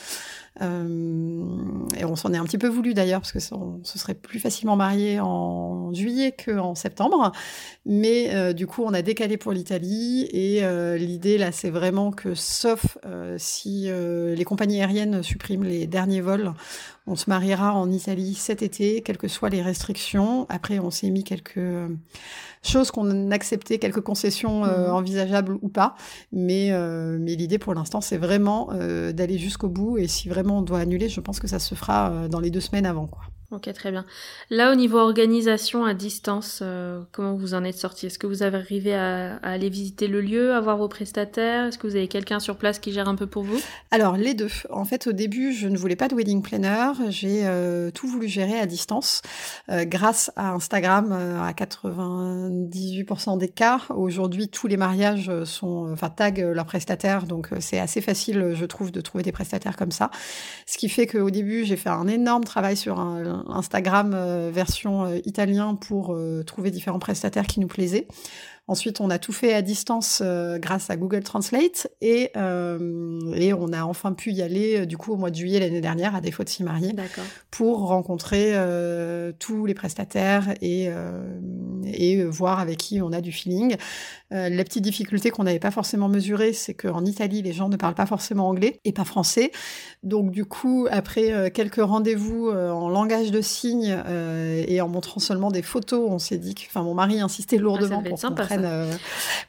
Euh, et on s'en est un petit peu voulu d'ailleurs, parce que on se serait plus facilement marié en juillet qu'en septembre. Mais euh, du coup, on a décalé pour l'Italie. Et euh, l'idée, là, c'est vraiment que, sauf si les compagnies aériennes suppriment les derniers vols, on se mariera en Italie cet été, quelles que soient les restrictions. Après, on s'est mis quelques choses qu'on acceptait, quelques concessions euh, mhm. envisageables ou pas. Mais, euh, mais l'idée pour l'instant, c'est vraiment euh, d'aller jusqu'au bout. Et si vraiment on doit annuler, je pense que ça se fera dans les deux semaines avant. Quoi.
Ok, très bien. Là, au niveau organisation à distance, euh, comment vous en êtes sorti? Est-ce que vous avez arrivé à, aller visiter le lieu, à voir vos prestataires? Est-ce que vous avez quelqu'un sur place qui gère un peu pour vous?
Alors, les deux. En fait, au début, je ne voulais pas de wedding planner. J'ai euh, tout voulu gérer à distance euh, grâce à Instagram à 98% des cas. Aujourd'hui, tous les mariages sont, enfin, leurs prestataires. Donc, c'est assez facile, je trouve, de trouver des prestataires comme ça. Ce qui fait qu'au début, j'ai fait un énorme travail sur un Instagram euh, version euh, italien pour euh, trouver différents prestataires qui nous plaisaient. Ensuite, on a tout fait à distance euh, grâce à Google Translate et, euh, et on a enfin pu y aller euh, du coup au mois de juillet l'année dernière, à défaut de s'y marier, pour rencontrer tous les prestataires et, et voir avec qui on a du feeling. La petite difficulté qu'on n'avait pas forcément mesurée, c'est qu'en Italie, les gens ne parlent pas forcément anglais et pas français. Donc du coup, après quelques rendez-vous en langage de signes et en montrant seulement des photos, on s'est dit que, enfin, mon mari insistait ah, lourdement pour qu'on euh,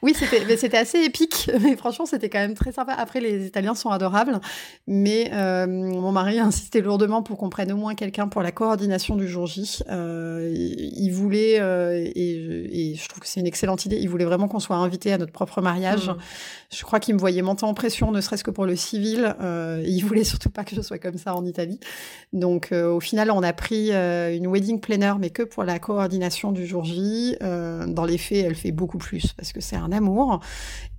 oui, c'était, c'était assez épique, mais franchement, c'était quand même très sympa. Après, les Italiens sont adorables, mais euh, mon mari a insisté lourdement pour qu'on prenne au moins quelqu'un pour la coordination du jour J. Euh, il voulait, et, je trouve que c'est une excellente idée, il voulait vraiment qu'on soit invité à notre propre mariage. Mmh. Je crois qu'il me voyait monter en pression, ne serait-ce que pour le civil. il voulait surtout pas que je sois comme ça en Italie. Donc, au final, on a pris une wedding planner, mais que pour la coordination du jour J. dans les faits, elle fait beaucoup plus parce que c'est un amour.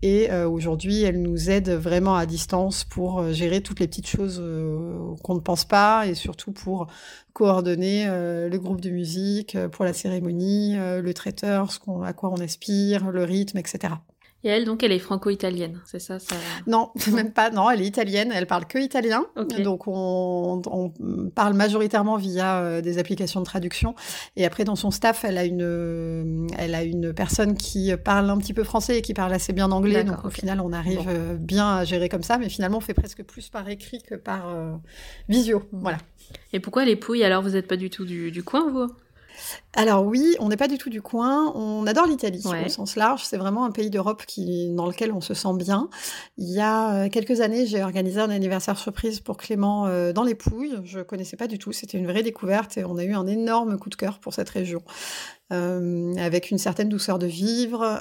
Et euh, aujourd'hui, elle nous aide vraiment à distance pour euh, gérer toutes les petites choses euh, qu'on ne pense pas et surtout pour coordonner le groupe de musique, pour la cérémonie, le traiteur, ce qu'on, à quoi on aspire, le rythme, etc.
Et elle, donc, elle est franco-italienne, c'est ça, ça,
Non, même pas. Non, elle est italienne. Elle parle que italien. Donc, on, on, parle majoritairement via euh, des applications de traduction. Et après, dans son staff, elle a une, elle a une personne qui parle un petit peu français et qui parle assez bien anglais. Donc, au final, on arrive euh, bien à gérer comme ça. Mais finalement, on fait presque plus par écrit que par euh, visio. Voilà.
Et pourquoi les Pouilles Alors, vous n'êtes pas du tout du, du coin, vous?
Alors oui, on n'est pas du tout du coin. On adore l'Italie au sens large. C'est vraiment un pays d'Europe qui, dans lequel on se sent bien. Il y a euh, quelques années, j'ai organisé un anniversaire surprise pour Clément euh, dans les Pouilles. Je connaissais pas du tout. C'était une vraie découverte et on a eu un énorme coup de cœur pour cette région. Euh, avec une certaine douceur de vivre,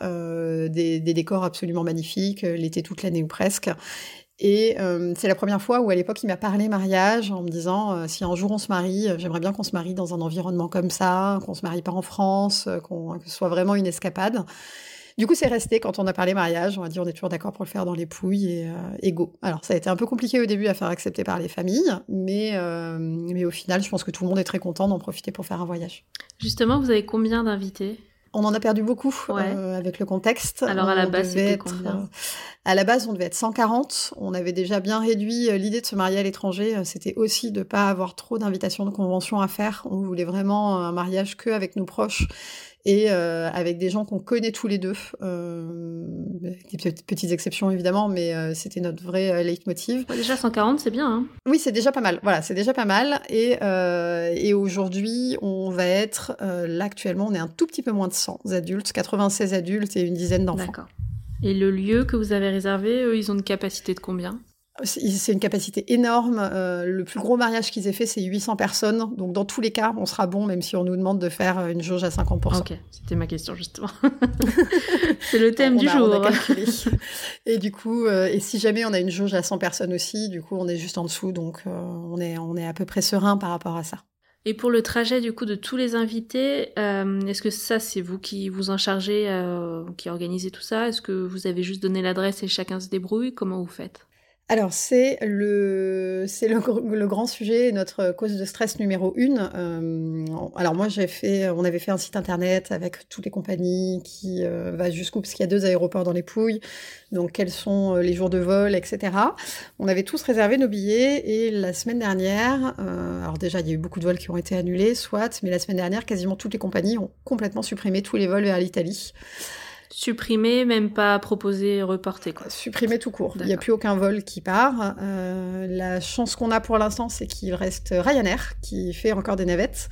des, des, décors absolument magnifiques, l'été toute l'année ou presque, et euh, c'est la première fois où à l'époque il m'a parlé mariage en me disant euh, si un jour on se marie, euh, j'aimerais bien qu'on se marie dans un environnement comme ça, qu'on se marie pas en France, qu'on que ce soit vraiment une escapade. Du coup, c'est resté quand on a parlé mariage. On a dit on est toujours d'accord pour le faire dans les pouilles et, et, go. Alors, ça a été un peu compliqué au début à faire accepter par les familles, mais, mais au final, je pense que tout le monde est très content d'en profiter pour faire un voyage.
Justement, vous avez combien d'invités?
On en a perdu beaucoup euh, avec le contexte.
Alors à la base, c'était combien? euh,
À la base, on devait être 140. On avait déjà bien réduit euh, l'idée de se marier à l'étranger. C'était aussi de pas avoir trop d'invitations de convention à faire. On voulait vraiment un mariage que avec nos proches et euh, avec des gens qu'on connaît tous les deux, euh, des petites exceptions évidemment, mais euh, c'était notre vrai leitmotiv.
déjà 140, c'est bien. Hein
oui, c'est déjà pas mal. Voilà, c'est déjà pas mal. Et, et aujourd'hui, on va être là actuellement, on est un tout petit peu moins de 100 adultes, 96 adultes et une dizaine d'enfants.
D'accord. Et le lieu que vous avez réservé, eux, ils ont une capacité de combien?
C'est une capacité énorme. Euh, le plus gros mariage qu'ils aient fait, c'est 800 personnes. Donc, dans tous les cas, on sera bon, même si on nous demande de faire euh, une jauge à 50%.
Ok, c'était ma question, justement. c'est le thème du jour.
et du coup, euh, et si jamais on a une jauge à 100 personnes aussi, du coup, on est juste en dessous. Donc, on, est, on est à peu près serein par rapport à ça.
Et pour le trajet du coup de tous les invités, est-ce que ça c'est vous qui vous en chargez, qui organisez tout ça? Est-ce que vous avez juste donné l'adresse et chacun se débrouille? Comment vous faites?
Alors c'est le grand sujet, notre cause de stress numéro une. Euh, alors moi j'ai fait, on avait fait un site internet avec toutes les compagnies qui euh, va jusqu'où parce qu'il y a deux aéroports dans les Pouilles, donc quels sont euh, les jours de vol, etc. On avait tous réservé nos billets et la semaine dernière, alors déjà il y a eu beaucoup de vols qui ont été annulés, soit, mais la semaine dernière quasiment toutes les compagnies ont complètement supprimé tous les vols vers l'Italie.
Supprimer, même pas proposer, reporter quoi.
Supprimer tout court. Il n'y a plus aucun vol qui part. Euh, la chance qu'on a pour l'instant, c'est qu'il reste Ryanair qui fait encore des navettes.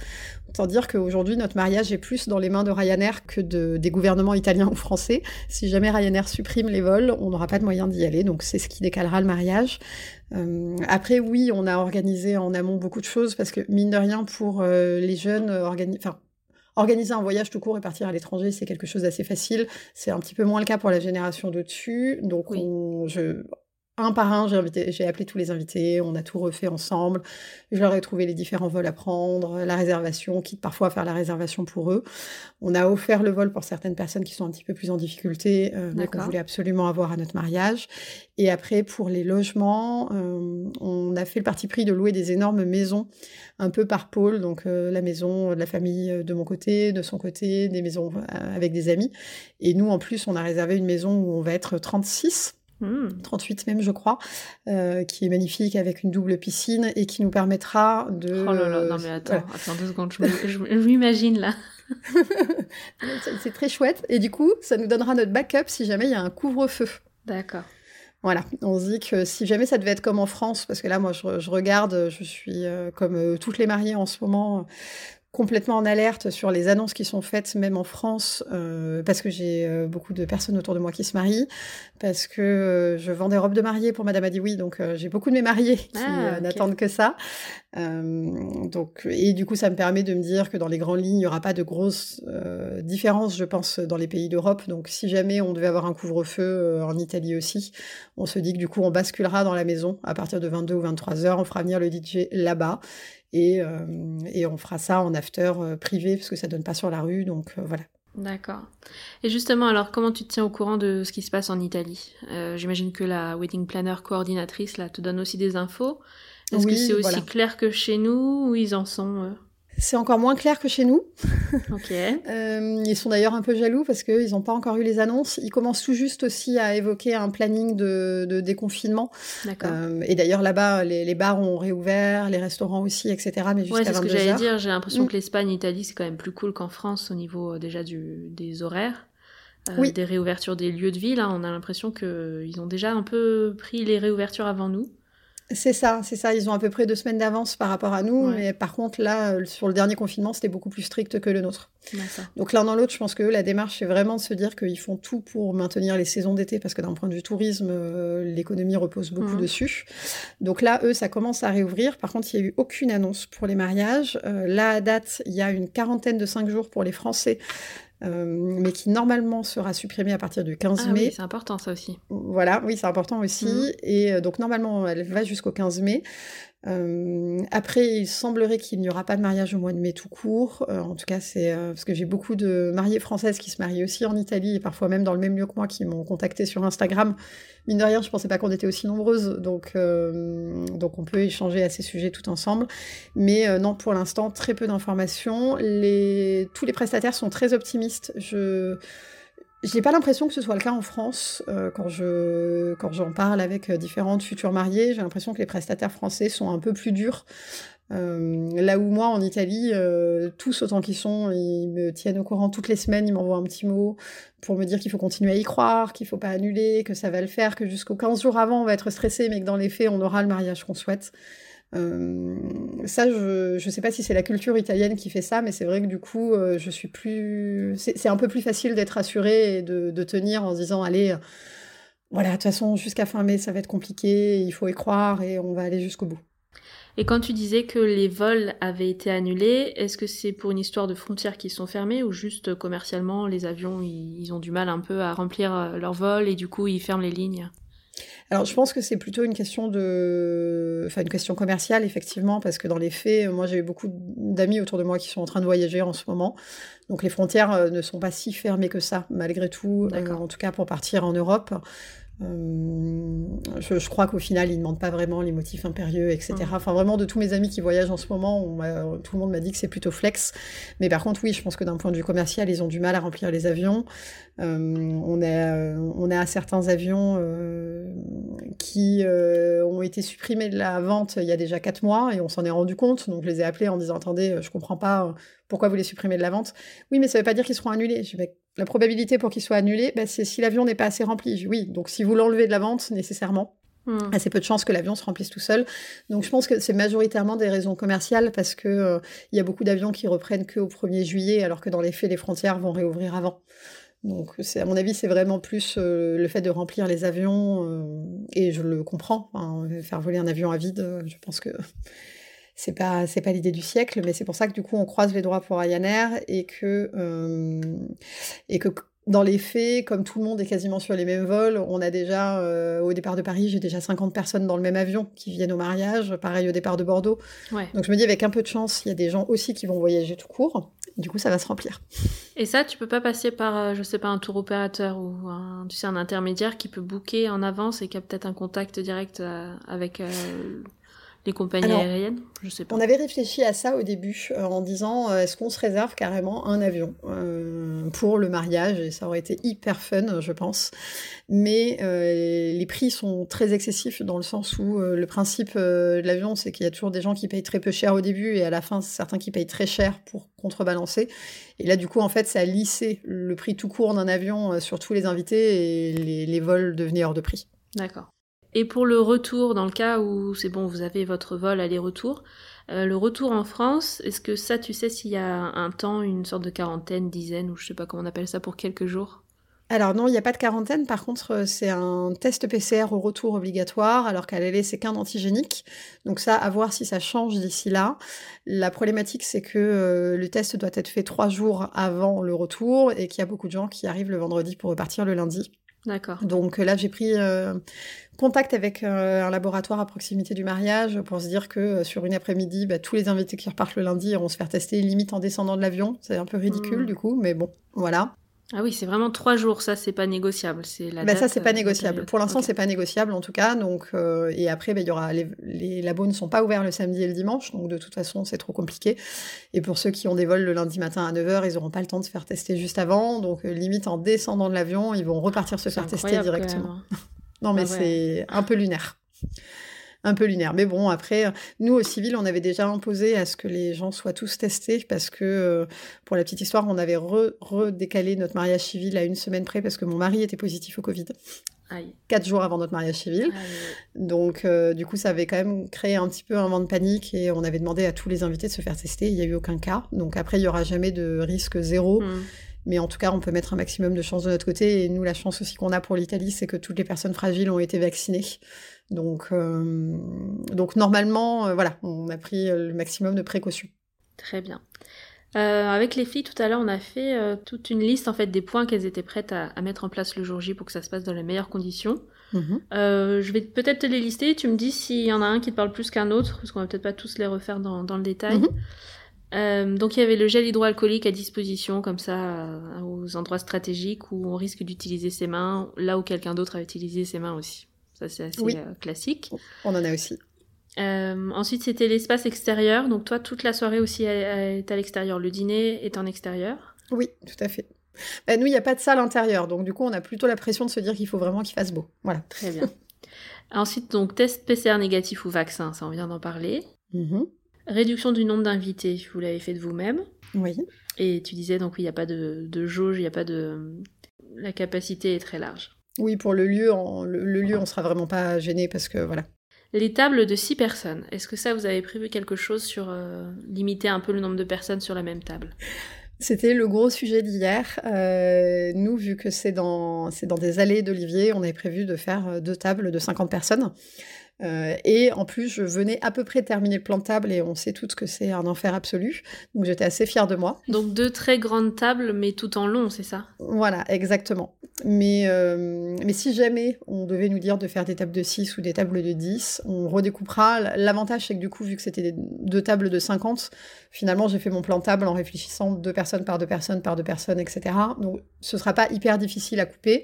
Autant dire qu'aujourd'hui, notre mariage est plus dans les mains de Ryanair que de, des gouvernements italiens ou français. Si jamais Ryanair supprime les vols, on n'aura pas de moyen d'y aller. Donc c'est ce qui décalera le mariage. Euh, après, oui, on a organisé en amont beaucoup de choses parce que mine de rien, pour euh, les jeunes, organi enfin Organiser un voyage tout court et partir à l'étranger, c'est quelque chose d'assez facile. C'est un petit peu moins le cas pour la génération de dessus. Donc, on, je, un par un, j'ai, appelé tous les invités, on a tout refait ensemble. Je leur ai trouvé les différents vols à prendre, la réservation, quitte parfois à faire la réservation pour eux. On a offert le vol pour certaines personnes qui sont un petit peu plus en difficulté, euh, mais qu'on voulait absolument avoir à notre mariage. Et après, pour les logements, euh, on a fait le parti pris de louer des énormes maisons, un peu par pôle, donc euh, la maison de la famille de mon côté, de son côté, des maisons avec des amis. Et nous, en plus, on a réservé une maison où on va être 36. 38 hmm. même je crois, euh, qui est magnifique avec une double piscine et qui nous permettra de...
Oh là là, non mais attends, attends deux secondes, je m'imagine là.
c'est très chouette et du coup ça nous donnera notre backup si jamais il y a un couvre-feu.
D'accord.
Voilà, on se dit que si jamais ça devait être comme en France, parce que là, moi, je, je regarde, je suis euh, comme euh, toutes les mariées en ce moment, complètement en alerte sur les annonces qui sont faites, même en France, euh, parce que j'ai euh, beaucoup de personnes autour de moi qui se marient, parce que euh, je vends des robes de mariée pour Madame oui, donc j'ai beaucoup de mes mariés qui ah, n'attendent que ça. donc, et du coup, ça me permet de me dire que dans les grandes lignes, il n'y aura pas de grosses différences, je pense, dans les pays d'Europe. Donc, si jamais on devait avoir un couvre-feu en Italie aussi, on se dit que du coup, on basculera dans la maison à partir de 22 ou 23 heures, on fera venir le DJ là-bas euh, et, on fera ça en after euh, privé parce que ça donne pas sur la rue, donc euh, voilà.
D'accord. Et justement, alors comment tu te tiens au courant de ce qui se passe en Italie? J'imagine que la wedding planner coordinatrice là te donne aussi des infos. Est-ce que c'est aussi clair que chez nous? Ou ils en sont
c'est encore moins clair que chez nous.
Ok.
euh, ils sont d'ailleurs un peu jaloux parce qu'ils n'ont pas encore eu les annonces. Ils commencent tout juste aussi à évoquer un planning de, de déconfinement.
D'accord.
Euh, et d'ailleurs là-bas, les, les, bars ont réouvert, les restaurants aussi, etc. Mais jusqu'à ouais,
c'est ce
que
j'allais dire. J'ai l'impression mm. que l'Espagne, l'Italie, c'est quand même plus cool qu'en France au niveau euh, déjà du, des horaires. Euh, oui. Des réouvertures des lieux de vie. Là, on a l'impression qu'ils ont déjà un peu pris les réouvertures avant nous.
C'est ça, c'est ça. Ils ont à peu près deux semaines d'avance par rapport à nous. Mais par contre, là, euh, sur le dernier confinement, c'était beaucoup plus strict que le nôtre. Donc l'un dans l'autre, je pense que la démarche, c'est vraiment de se dire qu'ils font tout pour maintenir les saisons d'été, parce que d'un point de vue tourisme, euh, l'économie repose beaucoup mhm. dessus. Donc là, eux, ça commence à réouvrir. Par contre, il n'y a eu aucune annonce pour les mariages. Euh, là, à date, il y a une quarantaine de cinq jours pour les Français euh, mais qui normalement sera supprimée à partir du 15
ah
mai.
Oui, c'est important ça aussi.
Voilà, oui, c'est important aussi. Mhm. Et euh, donc normalement, elle va jusqu'au 15 mai. Euh, après, il semblerait qu'il n'y aura pas de mariage au mois de mai tout court. Euh, en tout cas, c'est euh, parce que j'ai beaucoup de mariées françaises qui se marient aussi en Italie et parfois même dans le même lieu que moi qui m'ont contacté sur Instagram. Mine de rien, je pensais pas qu'on était aussi nombreuses, donc donc on peut échanger à ces sujets tout ensemble. Mais non, pour l'instant, très peu d'informations. Les tous les prestataires sont très optimistes. Je j'ai pas l'impression que ce soit le cas en France. Euh, quand je quand j'en parle avec euh, différentes futures mariées, j'ai l'impression que les prestataires français sont un peu plus durs. Euh, là où moi, en Italie, tous autant qu'ils sont, ils me tiennent au courant toutes les semaines, ils m'envoient un petit mot pour me dire qu'il faut continuer à y croire, qu'il faut pas annuler, que ça va le faire, que jusqu'aux 15 jours avant, on va être stressé, mais que dans les faits, on aura le mariage qu'on souhaite. Euh, ça, je ne sais pas si c'est la culture italienne qui fait ça, mais c'est vrai que du coup, euh, je suis plus. C'est un peu plus facile d'être assurée et de, de, tenir en se disant allez, voilà, de toute façon, jusqu'à fin mai, ça va être compliqué, il faut y croire et on va aller jusqu'au bout.
Et quand tu disais que les vols avaient été annulés, est-ce que c'est pour une histoire de frontières qui sont fermées ou juste commercialement, les avions, ils ont du mal un peu à remplir euh, leurs vols et du coup, ils ferment les lignes?
Alors, je pense que c'est plutôt une question de, enfin, une question commerciale, effectivement, parce que dans les faits, moi, j'ai eu beaucoup d'amis autour de moi qui sont en train de voyager en ce moment. Donc, les frontières euh, ne sont pas si fermées que ça, malgré tout, euh, en tout cas pour partir en Europe. Euh, je, crois qu'au final, ils ne demandent pas vraiment les motifs impérieux, etc. Mmh. Enfin, vraiment, de tous mes amis qui voyagent en ce moment, tout le monde m'a dit que c'est plutôt flex. Mais par contre, oui, je pense que d'un point de vue commercial, ils ont du mal à remplir les avions. Euh, on, a, euh, on a certains avions qui ont été supprimés de la vente il y a déjà quatre mois et on s'en est rendu compte. Donc, je les ai appelés en disant Attendez, je comprends pas pourquoi vous les supprimez de la vente Oui, mais ça ne veut pas dire qu'ils seront annulés. Je la probabilité pour qu'ils soient annulés, bah, c'est si l'avion n'est pas assez rempli. Oui, donc si vous l'enlevez de la vente, nécessairement, hmm. assez peu de chances que l'avion se remplisse tout seul. Donc je pense que c'est majoritairement des raisons commerciales parce que euh, il y a beaucoup d'avions qui reprennent qu'au 1er juillet, alors que dans les faits, les frontières vont réouvrir avant. Donc c'est à mon avis, c'est vraiment plus euh, le fait de remplir les avions euh, et je le comprends. Hein, faire voler un avion à vide, je pense que c'est pas c'est pas l'idée du siècle, mais c'est pour ça que du coup on croise les droits pour Ryanair et que euh, et que dans les faits, comme tout le monde est quasiment sur les mêmes vols, on a déjà, euh, au départ de Paris, j'ai déjà 50 personnes dans le même avion qui viennent au mariage, pareil au départ de Bordeaux. Donc je me dis, avec un peu de chance, il y a des gens aussi qui vont voyager tout court. Du coup, ça va se remplir.
Et ça, tu peux pas passer par, euh, je sais pas, un tour opérateur ou un, tu sais, un intermédiaire qui peut booker en avance et qui a peut-être un contact direct avec les compagnies aériennes Je sais pas.
On avait réfléchi à ça au début euh, en disant euh, est-ce qu'on se réserve carrément un avion euh, pour le mariage? Et ça aurait été hyper fun, je pense. Mais les prix sont très excessifs dans le sens où le principe de l'avion, c'est qu'il y a toujours des gens qui payent très peu cher au début et à la fin, certains qui payent très cher pour contrebalancer. Et là, du coup, en fait, ça a lissé le prix tout court d'un avion sur tous les invités et les, les vols devenaient hors de prix.
D'accord. Et pour le retour, dans le cas où c'est bon, vous avez votre vol aller-retour, euh, le retour en France, est-ce que ça, tu sais s'il y a un temps, une sorte de quarantaine, dizaine, ou je sais pas comment on appelle ça, pour quelques jours?
Alors non, il n'y a pas de quarantaine. Par contre, euh, c'est un test PCR au retour obligatoire, alors qu'à l'aller, c'est qu'un antigénique. Donc ça, à voir si ça change d'ici là. La problématique, c'est que euh, le test doit être fait trois jours avant le retour et qu'il y a beaucoup de gens qui arrivent le vendredi pour repartir le lundi.
D'accord.
Donc là, j'ai pris euh, contact avec euh, un laboratoire à proximité du mariage pour se dire que euh, sur une après-midi, bah, tous les invités qui repartent le lundi iront se faire tester limite en descendant de l'avion. C'est un peu ridicule hmm. du coup, mais bon, voilà.
Ah oui, c'est vraiment trois jours, ça c'est pas négociable. C'est la
bah ça c'est pas négociable. Pour l'instant c'est pas négociable en tout cas. Donc et après bah, y aura les, les, labos ne sont pas ouverts le samedi et le dimanche, donc de toute façon c'est trop compliqué. Et pour ceux qui ont des vols le lundi matin à 9h, ils auront pas le temps de se faire tester juste avant. Donc limite en descendant de l'avion, ils vont repartir se faire tester directement. Hein. non mais ah c'est un peu lunaire un peu lunaire. Mais bon, après, nous, au civil, on avait déjà imposé à ce que les gens soient tous testés parce que, euh, pour la petite histoire, on avait redécalé notre mariage civil à une semaine près parce que mon mari était positif au Covid. Quatre jours avant notre mariage civil. Donc, euh, du coup, ça avait quand même créé un petit peu un vent de panique et on avait demandé à tous les invités de se faire tester. Il n'y a eu aucun cas. Donc, après, il n'y aura jamais de risque zéro. Hmm. Mais en tout cas, on peut mettre un maximum de chance de notre côté. Et nous, la chance aussi qu'on a pour l'Italie, c'est que toutes les personnes fragiles ont été vaccinées. Donc, euh, donc normalement, euh, voilà, on a pris le maximum de précautions.
Très bien. Euh, avec les filles, tout à l'heure, on a fait toute une liste en fait des points qu'elles étaient prêtes à, mettre en place le jour J pour que ça se passe dans les meilleures conditions. Mhm. je vais peut-être te les lister. Tu me dis s'il y en a un qui te parle plus qu'un autre, parce qu'on va peut-être pas tous les refaire dans, le détail. Mhm. donc il y avait le gel hydroalcoolique à disposition comme ça aux endroits stratégiques où on risque d'utiliser ses mains, là où quelqu'un d'autre a utilisé ses mains aussi. Ça, c'est assez euh, classique.
On en a aussi.
Euh, ensuite, c'était l'espace extérieur. Donc, toi, toute la soirée aussi est à l'extérieur. Le dîner est en extérieur.
Oui, tout à fait. Bah, nous, il n'y a pas de salle intérieure. Donc, du coup, on a plutôt la pression de se dire qu'il faut vraiment qu'il fasse beau. Voilà.
Très bien. Ensuite, donc, test PCR négatif ou vaccin. Ça, on vient d'en parler. Mm-hmm. Réduction du nombre d'invités. Vous l'avez fait de vous-même.
Oui.
Et tu disais, donc, il n'y a pas de, de jauge, il n'y a pas de. La capacité est très large.
Oui, pour le lieu, on, le, lieu, on sera vraiment pas gêné parce que voilà.
Les tables de six personnes, est-ce que ça, vous avez prévu quelque chose sur euh, limiter un peu le nombre de personnes sur la même table?
C'était le gros sujet d'hier. Euh, nous, vu que c'est dans, c'est dans des allées d'Olivier, on avait prévu de faire deux tables de 50 personnes. Euh, et en plus, je venais à peu près terminer le plan de table et on sait toutes que c'est un enfer absolu. Donc j'étais assez fière de moi.
Donc deux très grandes tables, mais tout en long, c'est ça?
Voilà, exactement. Mais, euh, mais si jamais on devait nous dire de faire des tables de 6 ou des tables de 10, on redécoupera. L'avantage, c'est que du coup, vu que c'était deux tables de 50, finalement, j'ai fait mon plan de table en réfléchissant deux personnes par deux personnes par deux personnes, etc. Donc ce sera pas hyper difficile à couper.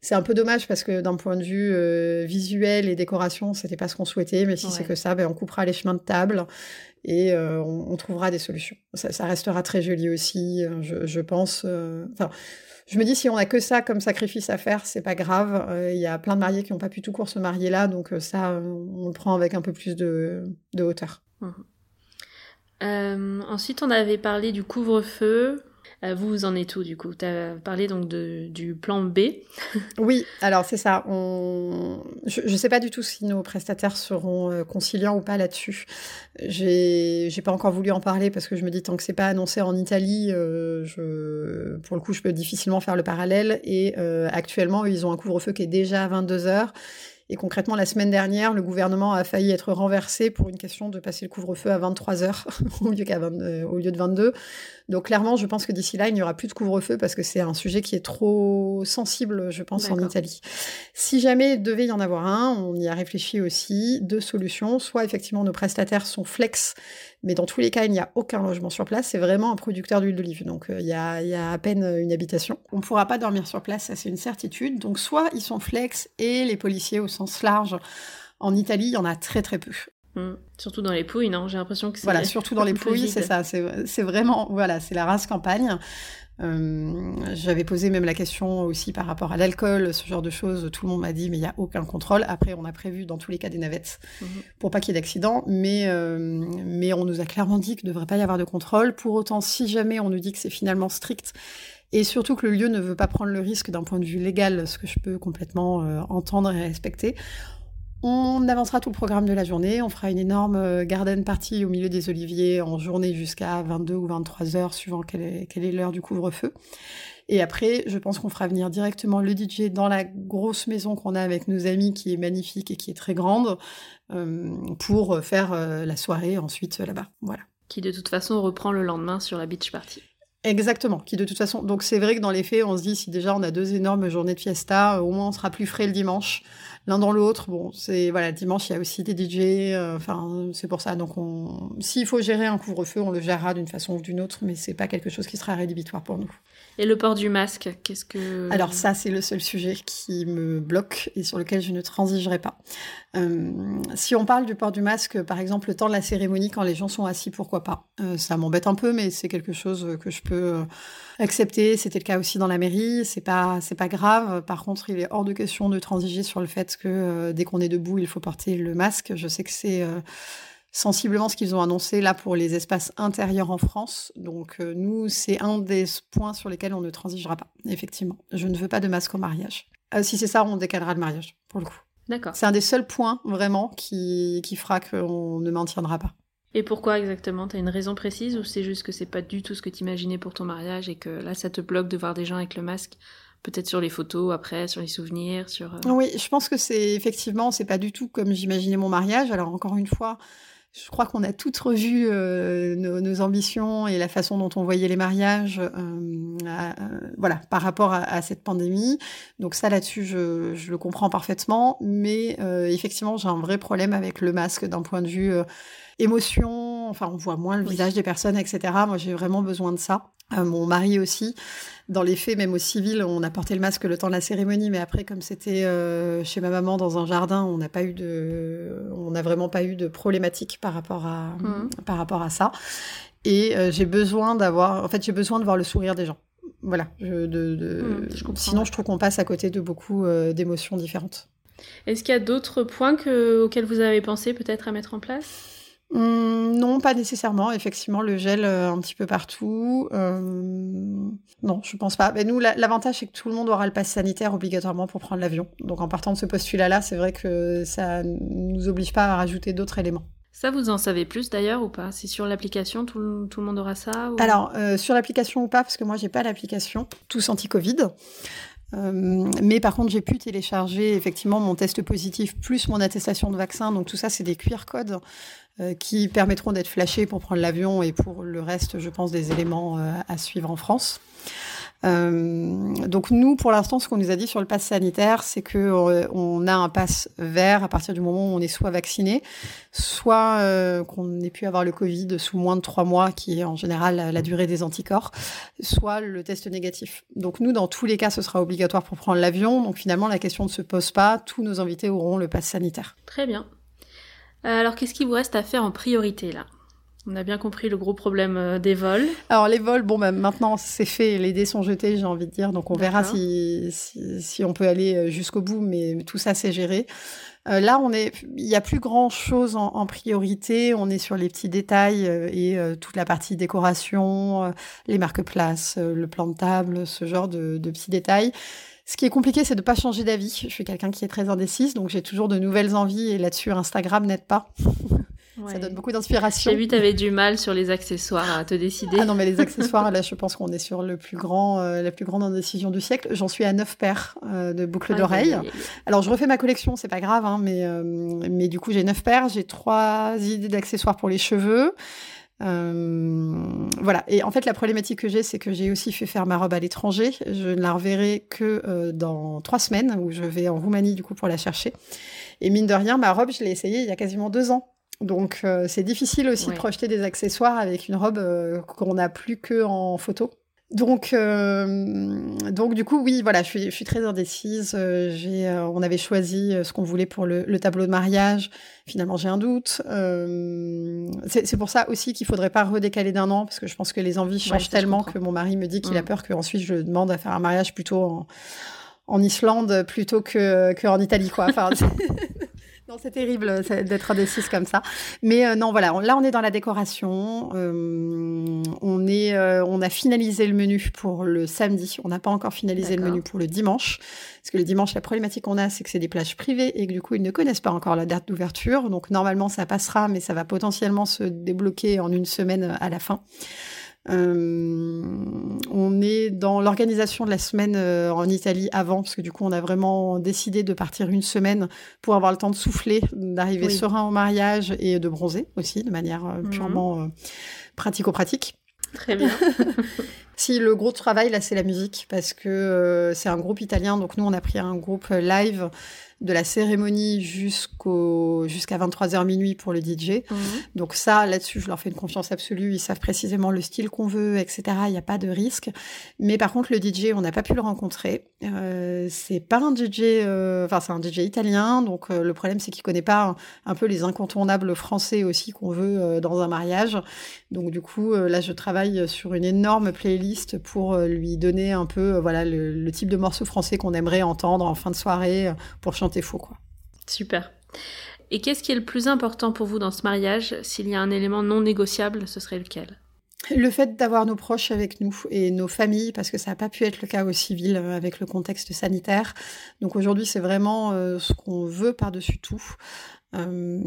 C'est un peu dommage parce que d'un point de vue euh, visuel et décoration, c'était pas ce qu'on souhaitait. Mais si c'est que ça, ben, on coupera les chemins de table et euh, on, trouvera des solutions. Ça, restera très joli aussi, euh, je, pense. Enfin, je me dis si on a que ça comme sacrifice à faire, c'est pas grave. Il y a plein de mariés qui n'ont pas pu tout court se marier là, donc ça, on le prend avec un peu plus de, hauteur.
Mmh. ensuite, on avait parlé du couvre-feu. Euh, vous, en êtes où du coup? Tu as parlé donc de, du plan B.
oui, alors c'est ça. Je ne sais pas du tout si nos prestataires seront euh, conciliants ou pas là-dessus. J'ai pas encore voulu en parler parce que je me dis tant que c'est pas annoncé en Italie, euh, pour le coup, je peux difficilement faire le parallèle. Et actuellement, ils ont un couvre-feu qui est déjà à 22 heures. Et concrètement, la semaine dernière, le gouvernement a failli être renversé pour une question de passer le couvre-feu à 23 heures au lieu de 22. Donc clairement, je pense que d'ici là, il n'y aura plus de couvre-feu parce que c'est un sujet qui est trop sensible, je pense, en Italie. Si jamais il devait y en avoir un, on y a réfléchi aussi, deux solutions. Soit effectivement nos prestataires sont flex, mais dans tous les cas, il n'y a aucun logement sur place. C'est vraiment un producteur d'huile d'olive. Donc euh, il y, a, y, a, à peine une habitation. On ne pourra pas dormir sur place, ça c'est une certitude. Donc soit ils sont flex et les policiers au sens large. En Italie, il y en a très très peu.
Mm. Surtout dans les Pouilles, non? J'ai l'impression que c'est.
Voilà, surtout dans les Pouilles, c'est ça. C'est vraiment, voilà, c'est la race campagne. Euh, j'avais posé même la question aussi par rapport à l'alcool, ce genre de choses. Tout le monde m'a dit, mais il n'y a aucun contrôle. Après, on a prévu dans tous les cas des navettes mm-hmm. pour pas qu'il y ait d'accident, mais, euh, mais on nous a clairement dit qu'il ne devrait pas y avoir de contrôle. Pour autant, si jamais on nous dit que c'est finalement strict et surtout que le lieu ne veut pas prendre le risque d'un point de vue légal, ce que je peux complètement euh, entendre et respecter, on avancera tout le programme de la journée, on fera une énorme euh, garden party au milieu des oliviers en journée jusqu'à 22 ou 23 heures, suivant quelle est, l'heure du couvre-feu. Et après, je pense qu'on fera venir directement le DJ dans la grosse maison qu'on a avec nos amis, qui est magnifique et qui est très grande, euh, pour faire euh, la soirée ensuite là-bas. Voilà.
Qui de toute façon reprend le lendemain sur la beach party.
Exactement, qui de toute façon. Donc c'est vrai que dans les faits, on se dit si déjà on a deux énormes journées de fiesta, au moins on sera plus frais le dimanche l'un dans l'autre. Bon, c'est voilà, dimanche il y a aussi des DJ. Euh, enfin, c'est pour ça. Donc, on, s'il faut gérer un couvre-feu, on le gérera d'une façon ou d'une autre, mais c'est pas quelque chose qui sera rédhibitoire pour nous.
Et le port du masque, qu'est-ce que
Alors ça, c'est le seul sujet qui me bloque et sur lequel je ne transigerai pas. Euh, si on parle du port du masque, par exemple, le temps de la cérémonie, quand les gens sont assis, pourquoi pas? Euh, Ça m'embête un peu, mais c'est quelque chose que je peux accepter. C'était le cas aussi dans la mairie. C'est pas, c'est pas grave. Par contre, il est hors de question de transiger sur le fait que euh, dès qu'on est debout, il faut porter le masque. Je sais que c'est euh, sensiblement ce qu'ils ont annoncé là pour les espaces intérieurs en France. Donc euh, nous, c'est un des points sur lesquels on ne transigera pas. Effectivement, je ne veux pas de masque au mariage. si c'est ça, on décalera le mariage pour le coup.
D'accord.
C'est un des seuls points vraiment qui, qui fera qu'on ne maintiendra pas.
Et pourquoi exactement? T'as une raison précise ou c'est juste que c'est pas du tout ce que t'imaginais pour ton mariage et que là ça te bloque de voir des gens avec le masque peut-être sur les photos après, sur les souvenirs, sur. Euh,
oui, je pense que c'est effectivement, c'est pas du tout comme j'imaginais mon mariage. Alors encore une fois, je crois qu'on a toutes revu euh, nos, ambitions et la façon dont on voyait les mariages, euh, voilà, par rapport à, cette pandémie. Donc ça, là-dessus, je, je, le comprends parfaitement. Mais effectivement, j'ai un vrai problème avec le masque d'un point de vue émotion. Enfin, on voit moins le visage des personnes, etc. Moi, j'ai vraiment besoin de ça. Euh, mon mari aussi. Dans les faits, même au civil, on a porté le masque le temps de la cérémonie, mais après, comme c'était euh, chez ma maman dans un jardin, on n'a pas eu de, on n'a vraiment pas eu de problématique par rapport à, mmh. par rapport à ça. Et euh, j'ai besoin d'avoir, en fait, j'ai besoin de voir le sourire des gens. Voilà. Je, de, mmh, sinon, je trouve qu'on passe à côté de beaucoup d'émotions différentes.
Est-ce qu'il y a d'autres points que, auxquels vous avez pensé peut-être à mettre en place?
Hum, non, pas nécessairement. Effectivement, le gel euh, un petit peu partout. Euh, non, je pense pas. Mais nous, l'avantage, c'est que tout le monde aura le pass sanitaire obligatoirement pour prendre l'avion. Donc, en partant de ce postulat-là, c'est vrai que ça nous oblige pas à rajouter d'autres éléments.
Ça, vous en savez plus d'ailleurs ou pas? Si sur l'application, tout, le monde aura ça
Alors, sur l'application ou pas, parce que moi, j'ai pas l'application, tous anti-Covid. Euh, mais par contre, j'ai pu télécharger effectivement mon test positif plus mon attestation de vaccin. Donc tout ça, c'est des QR codes euh, qui permettront d'être flashés pour prendre l'avion et pour le reste, je pense, des éléments euh, à suivre en France. Euh, donc nous, pour l'instant, ce qu'on nous a dit sur le pass sanitaire, c'est que euh, on a un pass vert à partir du moment où on est soit vacciné, soit euh, qu'on ait pu avoir le Covid sous moins de trois mois, qui est en général la, durée des anticorps, soit le test négatif. Donc nous, dans tous les cas, ce sera obligatoire pour prendre l'avion. Donc finalement, la question ne se pose pas. Tous nos invités auront le pass sanitaire.
Très bien. Alors, qu'est-ce qui vous reste à faire en priorité là? On a bien compris le gros problème euh, des vols.
Alors les vols, bon, bah, maintenant c'est fait, les dés sont jetés, j'ai envie de dire, donc on verra si, si, on peut aller euh, jusqu'au bout, mais tout ça c'est géré. Euh, là, on est, il y a plus grand chose en, priorité. On est sur les petits détails et toute la partie décoration, les marque-places, le plan de table, ce genre de, de petits détails. Ce qui est compliqué, c'est de ne pas changer d'avis. Je suis quelqu'un qui est très indécise, donc j'ai toujours de nouvelles envies et là-dessus, Instagram n'aide pas. Ça donne beaucoup d'inspiration.
J'ai vu, tu avais du mal sur les accessoires à te décider.
Ah non, mais les accessoires, là, je pense qu'on est sur le plus grand, euh, la plus grande indécision du siècle. J'en suis à neuf paires euh, de boucles d'oreilles. Alors, je refais ma collection, c'est pas grave, hein, mais, euh, mais du coup, j'ai neuf paires. J'ai trois idées d'accessoires pour les cheveux. voilà. Et en fait, la problématique que j'ai, c'est que j'ai aussi fait faire ma robe à l'étranger. Je ne la reverrai que dans trois semaines, où je vais en Roumanie, du coup, pour la chercher. Et mine de rien, ma robe, je l'ai essayée il y a quasiment deux ans. Donc euh, c'est difficile aussi de projeter des accessoires avec une robe euh, qu'on n'a plus que en photo. Donc, euh, donc du coup, oui, voilà, je suis, je suis très indécise. j'ai, on avait choisi ce qu'on voulait pour le, le, tableau de mariage. Finalement, j'ai un doute. c'est, pour ça aussi qu'il faudrait pas redécaler d'un an, parce que je pense que les envies changent tellement que mon mari me dit qu'il a mm. peur qu'ensuite je demande à faire un mariage plutôt en, en Islande plutôt que qu'en Italie, quoi. Enfin, non, c'est terrible d'être indécise comme ça. Mais euh, non, voilà, là on est dans la décoration. Euh, on est, euh, on a finalisé le menu pour le samedi. On n'a pas encore finalisé le menu pour le dimanche, parce que le dimanche, la problématique qu'on a, c'est que c'est des plages privées et que du coup ils ne connaissent pas encore la date d'ouverture. Donc normalement ça passera, mais ça va potentiellement se débloquer en une semaine à la fin. Euh, on est dans l'organisation de la semaine euh, en Italie avant, parce que du coup, on a vraiment décidé de partir une semaine pour avoir le temps de souffler, d'arriver serein au mariage et de bronzer aussi, de manière euh, mhm. purement pratico-pratique.
Très bien.
si le gros travail là, c'est la musique, parce que c'est un groupe italien, donc nous on a pris un groupe live de la cérémonie jusqu'au jusqu'à 23h minuit pour le DJ. Mhm. Donc ça, là-dessus, je leur fais une confiance absolue. Ils savent précisément le style qu'on veut, etc. Il n'y a pas de risque. Mais par contre, le DJ, on n'a pas pu le rencontrer. Euh, c'est pas un DJ, euh, enfin c'est un DJ italien. Donc euh, le problème, c'est qu'il connaît pas un, peu les incontournables français aussi qu'on veut euh, dans un mariage. Donc du coup, là, je travaille sur une énorme playlist pour lui donner un peu, voilà, le, le, type de morceaux français qu'on aimerait entendre en fin de soirée pour chanter faux, quoi.
Super. Et qu'est-ce qui est le plus important pour vous dans ce mariage? S'il y a un élément non négociable, ce serait lequel?
Le fait d'avoir nos proches avec nous et nos familles, parce que ça n'a pas pu être le cas au civil euh, avec le contexte sanitaire. Donc aujourd'hui, c'est vraiment euh, ce qu'on veut par-dessus tout.
Euh,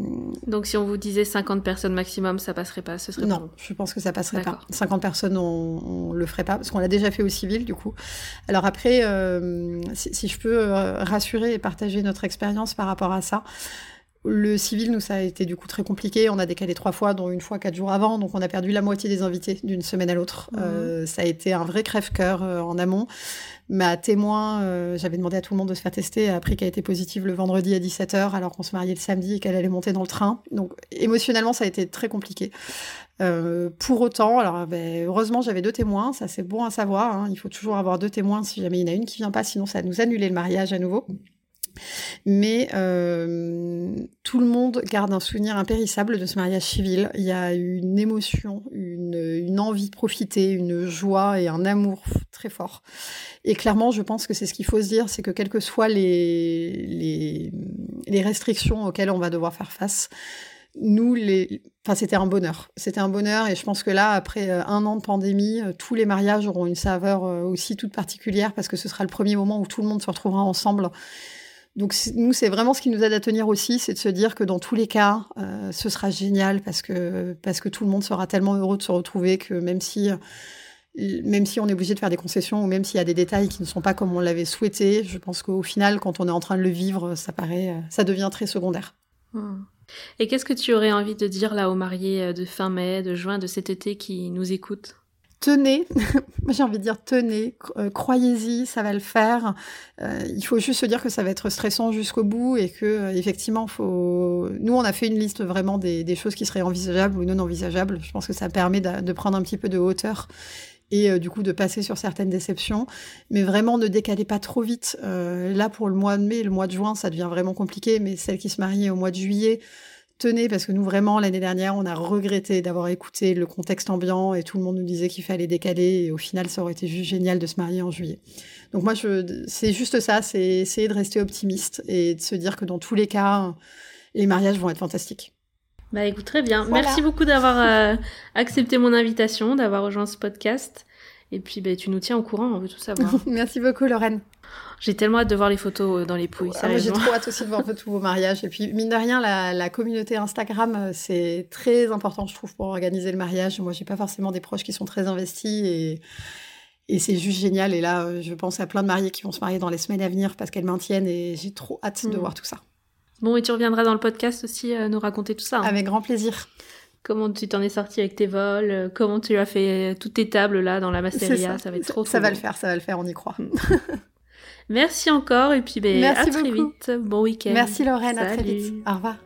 Donc si on vous disait 50 personnes maximum, ça passerait pas, ce serait
Non, je pense que ça passerait pas. 50 personnes, on, on le ferait pas, parce qu'on l'a déjà fait au civil, du coup. Alors après, euh, si, je peux euh, rassurer et partager notre expérience par rapport à ça, le civil, nous, ça a été du coup très compliqué. On a décalé trois fois, dont une fois quatre jours avant. Donc, on a perdu la moitié des invités d'une semaine à l'autre. Mhm. Euh, ça a été un vrai crève-cœur euh, en amont. Ma témoin, euh, j'avais demandé à tout le monde de se faire tester, a appris qu'elle était positive le vendredi à 17h, alors qu'on se mariait le samedi et qu'elle allait monter dans le train. Donc, émotionnellement, ça a été très compliqué. pour autant, alors ben, heureusement, j'avais deux témoins. Ça, c'est bon à savoir. Hein. Il faut toujours avoir deux témoins si jamais il y en a une qui vient pas, sinon ça nous annulait le mariage à nouveau. Mais euh, tout le monde garde un souvenir impérissable de ce mariage civil. Il y a une émotion, une, envie de profiter, une joie et un amour très fort. Et clairement, je pense que c'est ce qu'il faut se dire, c'est que quelles que soient les, restrictions auxquelles on va devoir faire face, nous, c'était un bonheur. C'était un bonheur et je pense que là, après euh, un an de pandémie, euh, tous les mariages auront une saveur aussi toute particulière parce que ce sera le premier moment où tout le monde se retrouvera ensemble Donc nous, c'est vraiment ce qui nous aide à tenir aussi, c'est de se dire que dans tous les cas, euh, ce sera génial parce que, tout le monde sera tellement heureux de se retrouver que même si, même si on est obligé de faire des concessions ou même s'il y a des détails qui ne sont pas comme on l'avait souhaité, je pense qu'au final, quand on est en train de le vivre, ça paraît, ça devient très secondaire.
Hmm. Et qu'est-ce que tu aurais envie de dire là aux mariés euh, de fin mai, de juin, de cet été qui nous écoutent?
Tenez, j'ai envie de dire tenez, euh, croyez-y, ça va le faire. Euh, il faut juste se dire que ça va être stressant jusqu'au bout et que effectivement, faut. Nous, on a fait une liste vraiment des, choses qui seraient envisageables ou non envisageables. Je pense que ça permet de, prendre un petit peu de hauteur et du coup de passer sur certaines déceptions. Mais vraiment, ne décalez pas trop vite. là, pour le mois de mai, le mois de juin, ça devient vraiment compliqué. Mais celles qui se marient au mois de juillet, tenez, parce que nous, vraiment, l'année dernière, on a regretté d'avoir écouté le contexte ambiant et tout le monde nous disait qu'il fallait décaler. Et au final, ça aurait été juste génial de se marier en juillet. Donc moi, c'est juste ça, c'est essayer de rester optimiste et de se dire que dans tous les cas, les mariages vont être fantastiques.
Bah écoute, très bien. Merci beaucoup d'avoir euh, accepté mon invitation, d'avoir rejoint ce podcast. Et puis, bah, tu nous tiens au courant, on veut tout savoir.
Merci beaucoup, Lorraine.
J'ai tellement hâte de voir les photos euh, dans les pouilles.
Ah, j'ai trop hâte aussi de voir tous vos mariages. Et puis, mine de rien, la, communauté Instagram, euh, c'est très important, je trouve, pour organiser le mariage. Moi, j'ai pas forcément des proches qui sont très investis et, et c'est juste génial. Et là, euh, je pense à plein de mariés qui vont se marier dans les semaines à venir parce qu'elles maintiennent et j'ai trop hâte de mm. voir tout ça.
Bon, et tu reviendras dans le podcast aussi nous raconter tout ça. Hein.
Avec grand plaisir.
Comment tu t'en es sorti avec tes vols Comment tu as fait toutes tes tables là dans la mastéria ça. va être trop,
Ça va le faire, ça va le faire, on y croit.
Merci encore et puis ben, à très vite. Bon week-end.
Merci Lorraine, à très vite. Au revoir.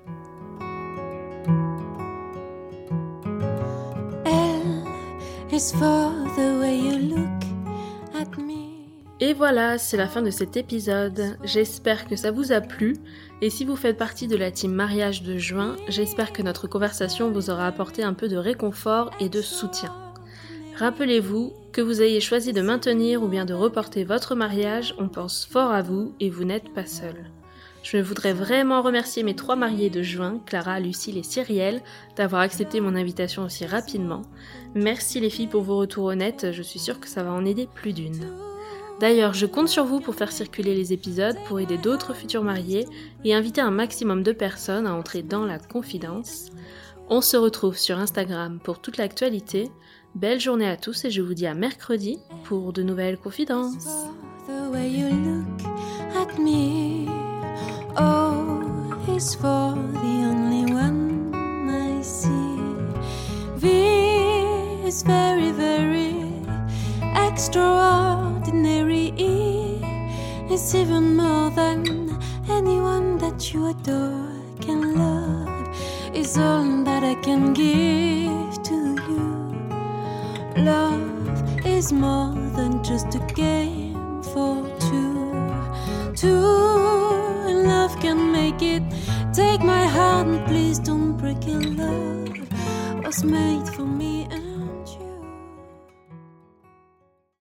Et voilà, c'est la fin de cet épisode. J'espère que ça vous a plu. Et si vous faites partie de la team mariage de juin, j'espère que notre conversation vous aura apporté un peu de réconfort et de soutien. Rappelez-vous, que vous ayez choisi de maintenir ou bien de reporter votre mariage, on pense fort à vous et vous n'êtes pas seul. Je voudrais vraiment remercier mes trois mariés de juin, Clara, Lucille et Cyrielle, d'avoir accepté mon invitation aussi rapidement. Merci les filles pour vos retours honnêtes, je suis sûre que ça va en aider plus d'une. D'ailleurs, je compte sur vous pour faire circuler les épisodes, pour aider d'autres futurs mariés et inviter un maximum de personnes à entrer dans la confidence. On se retrouve sur Instagram pour toute l'actualité. Belle journée à tous et je vous dis à mercredi pour de nouvelles confidences. is very, very extraordinary. It's even more than anyone that you adore can love. Is all that I can give to. Love is more than just a game for two. Two, love can make it. Take my heart and please don't break it. Love was made for me.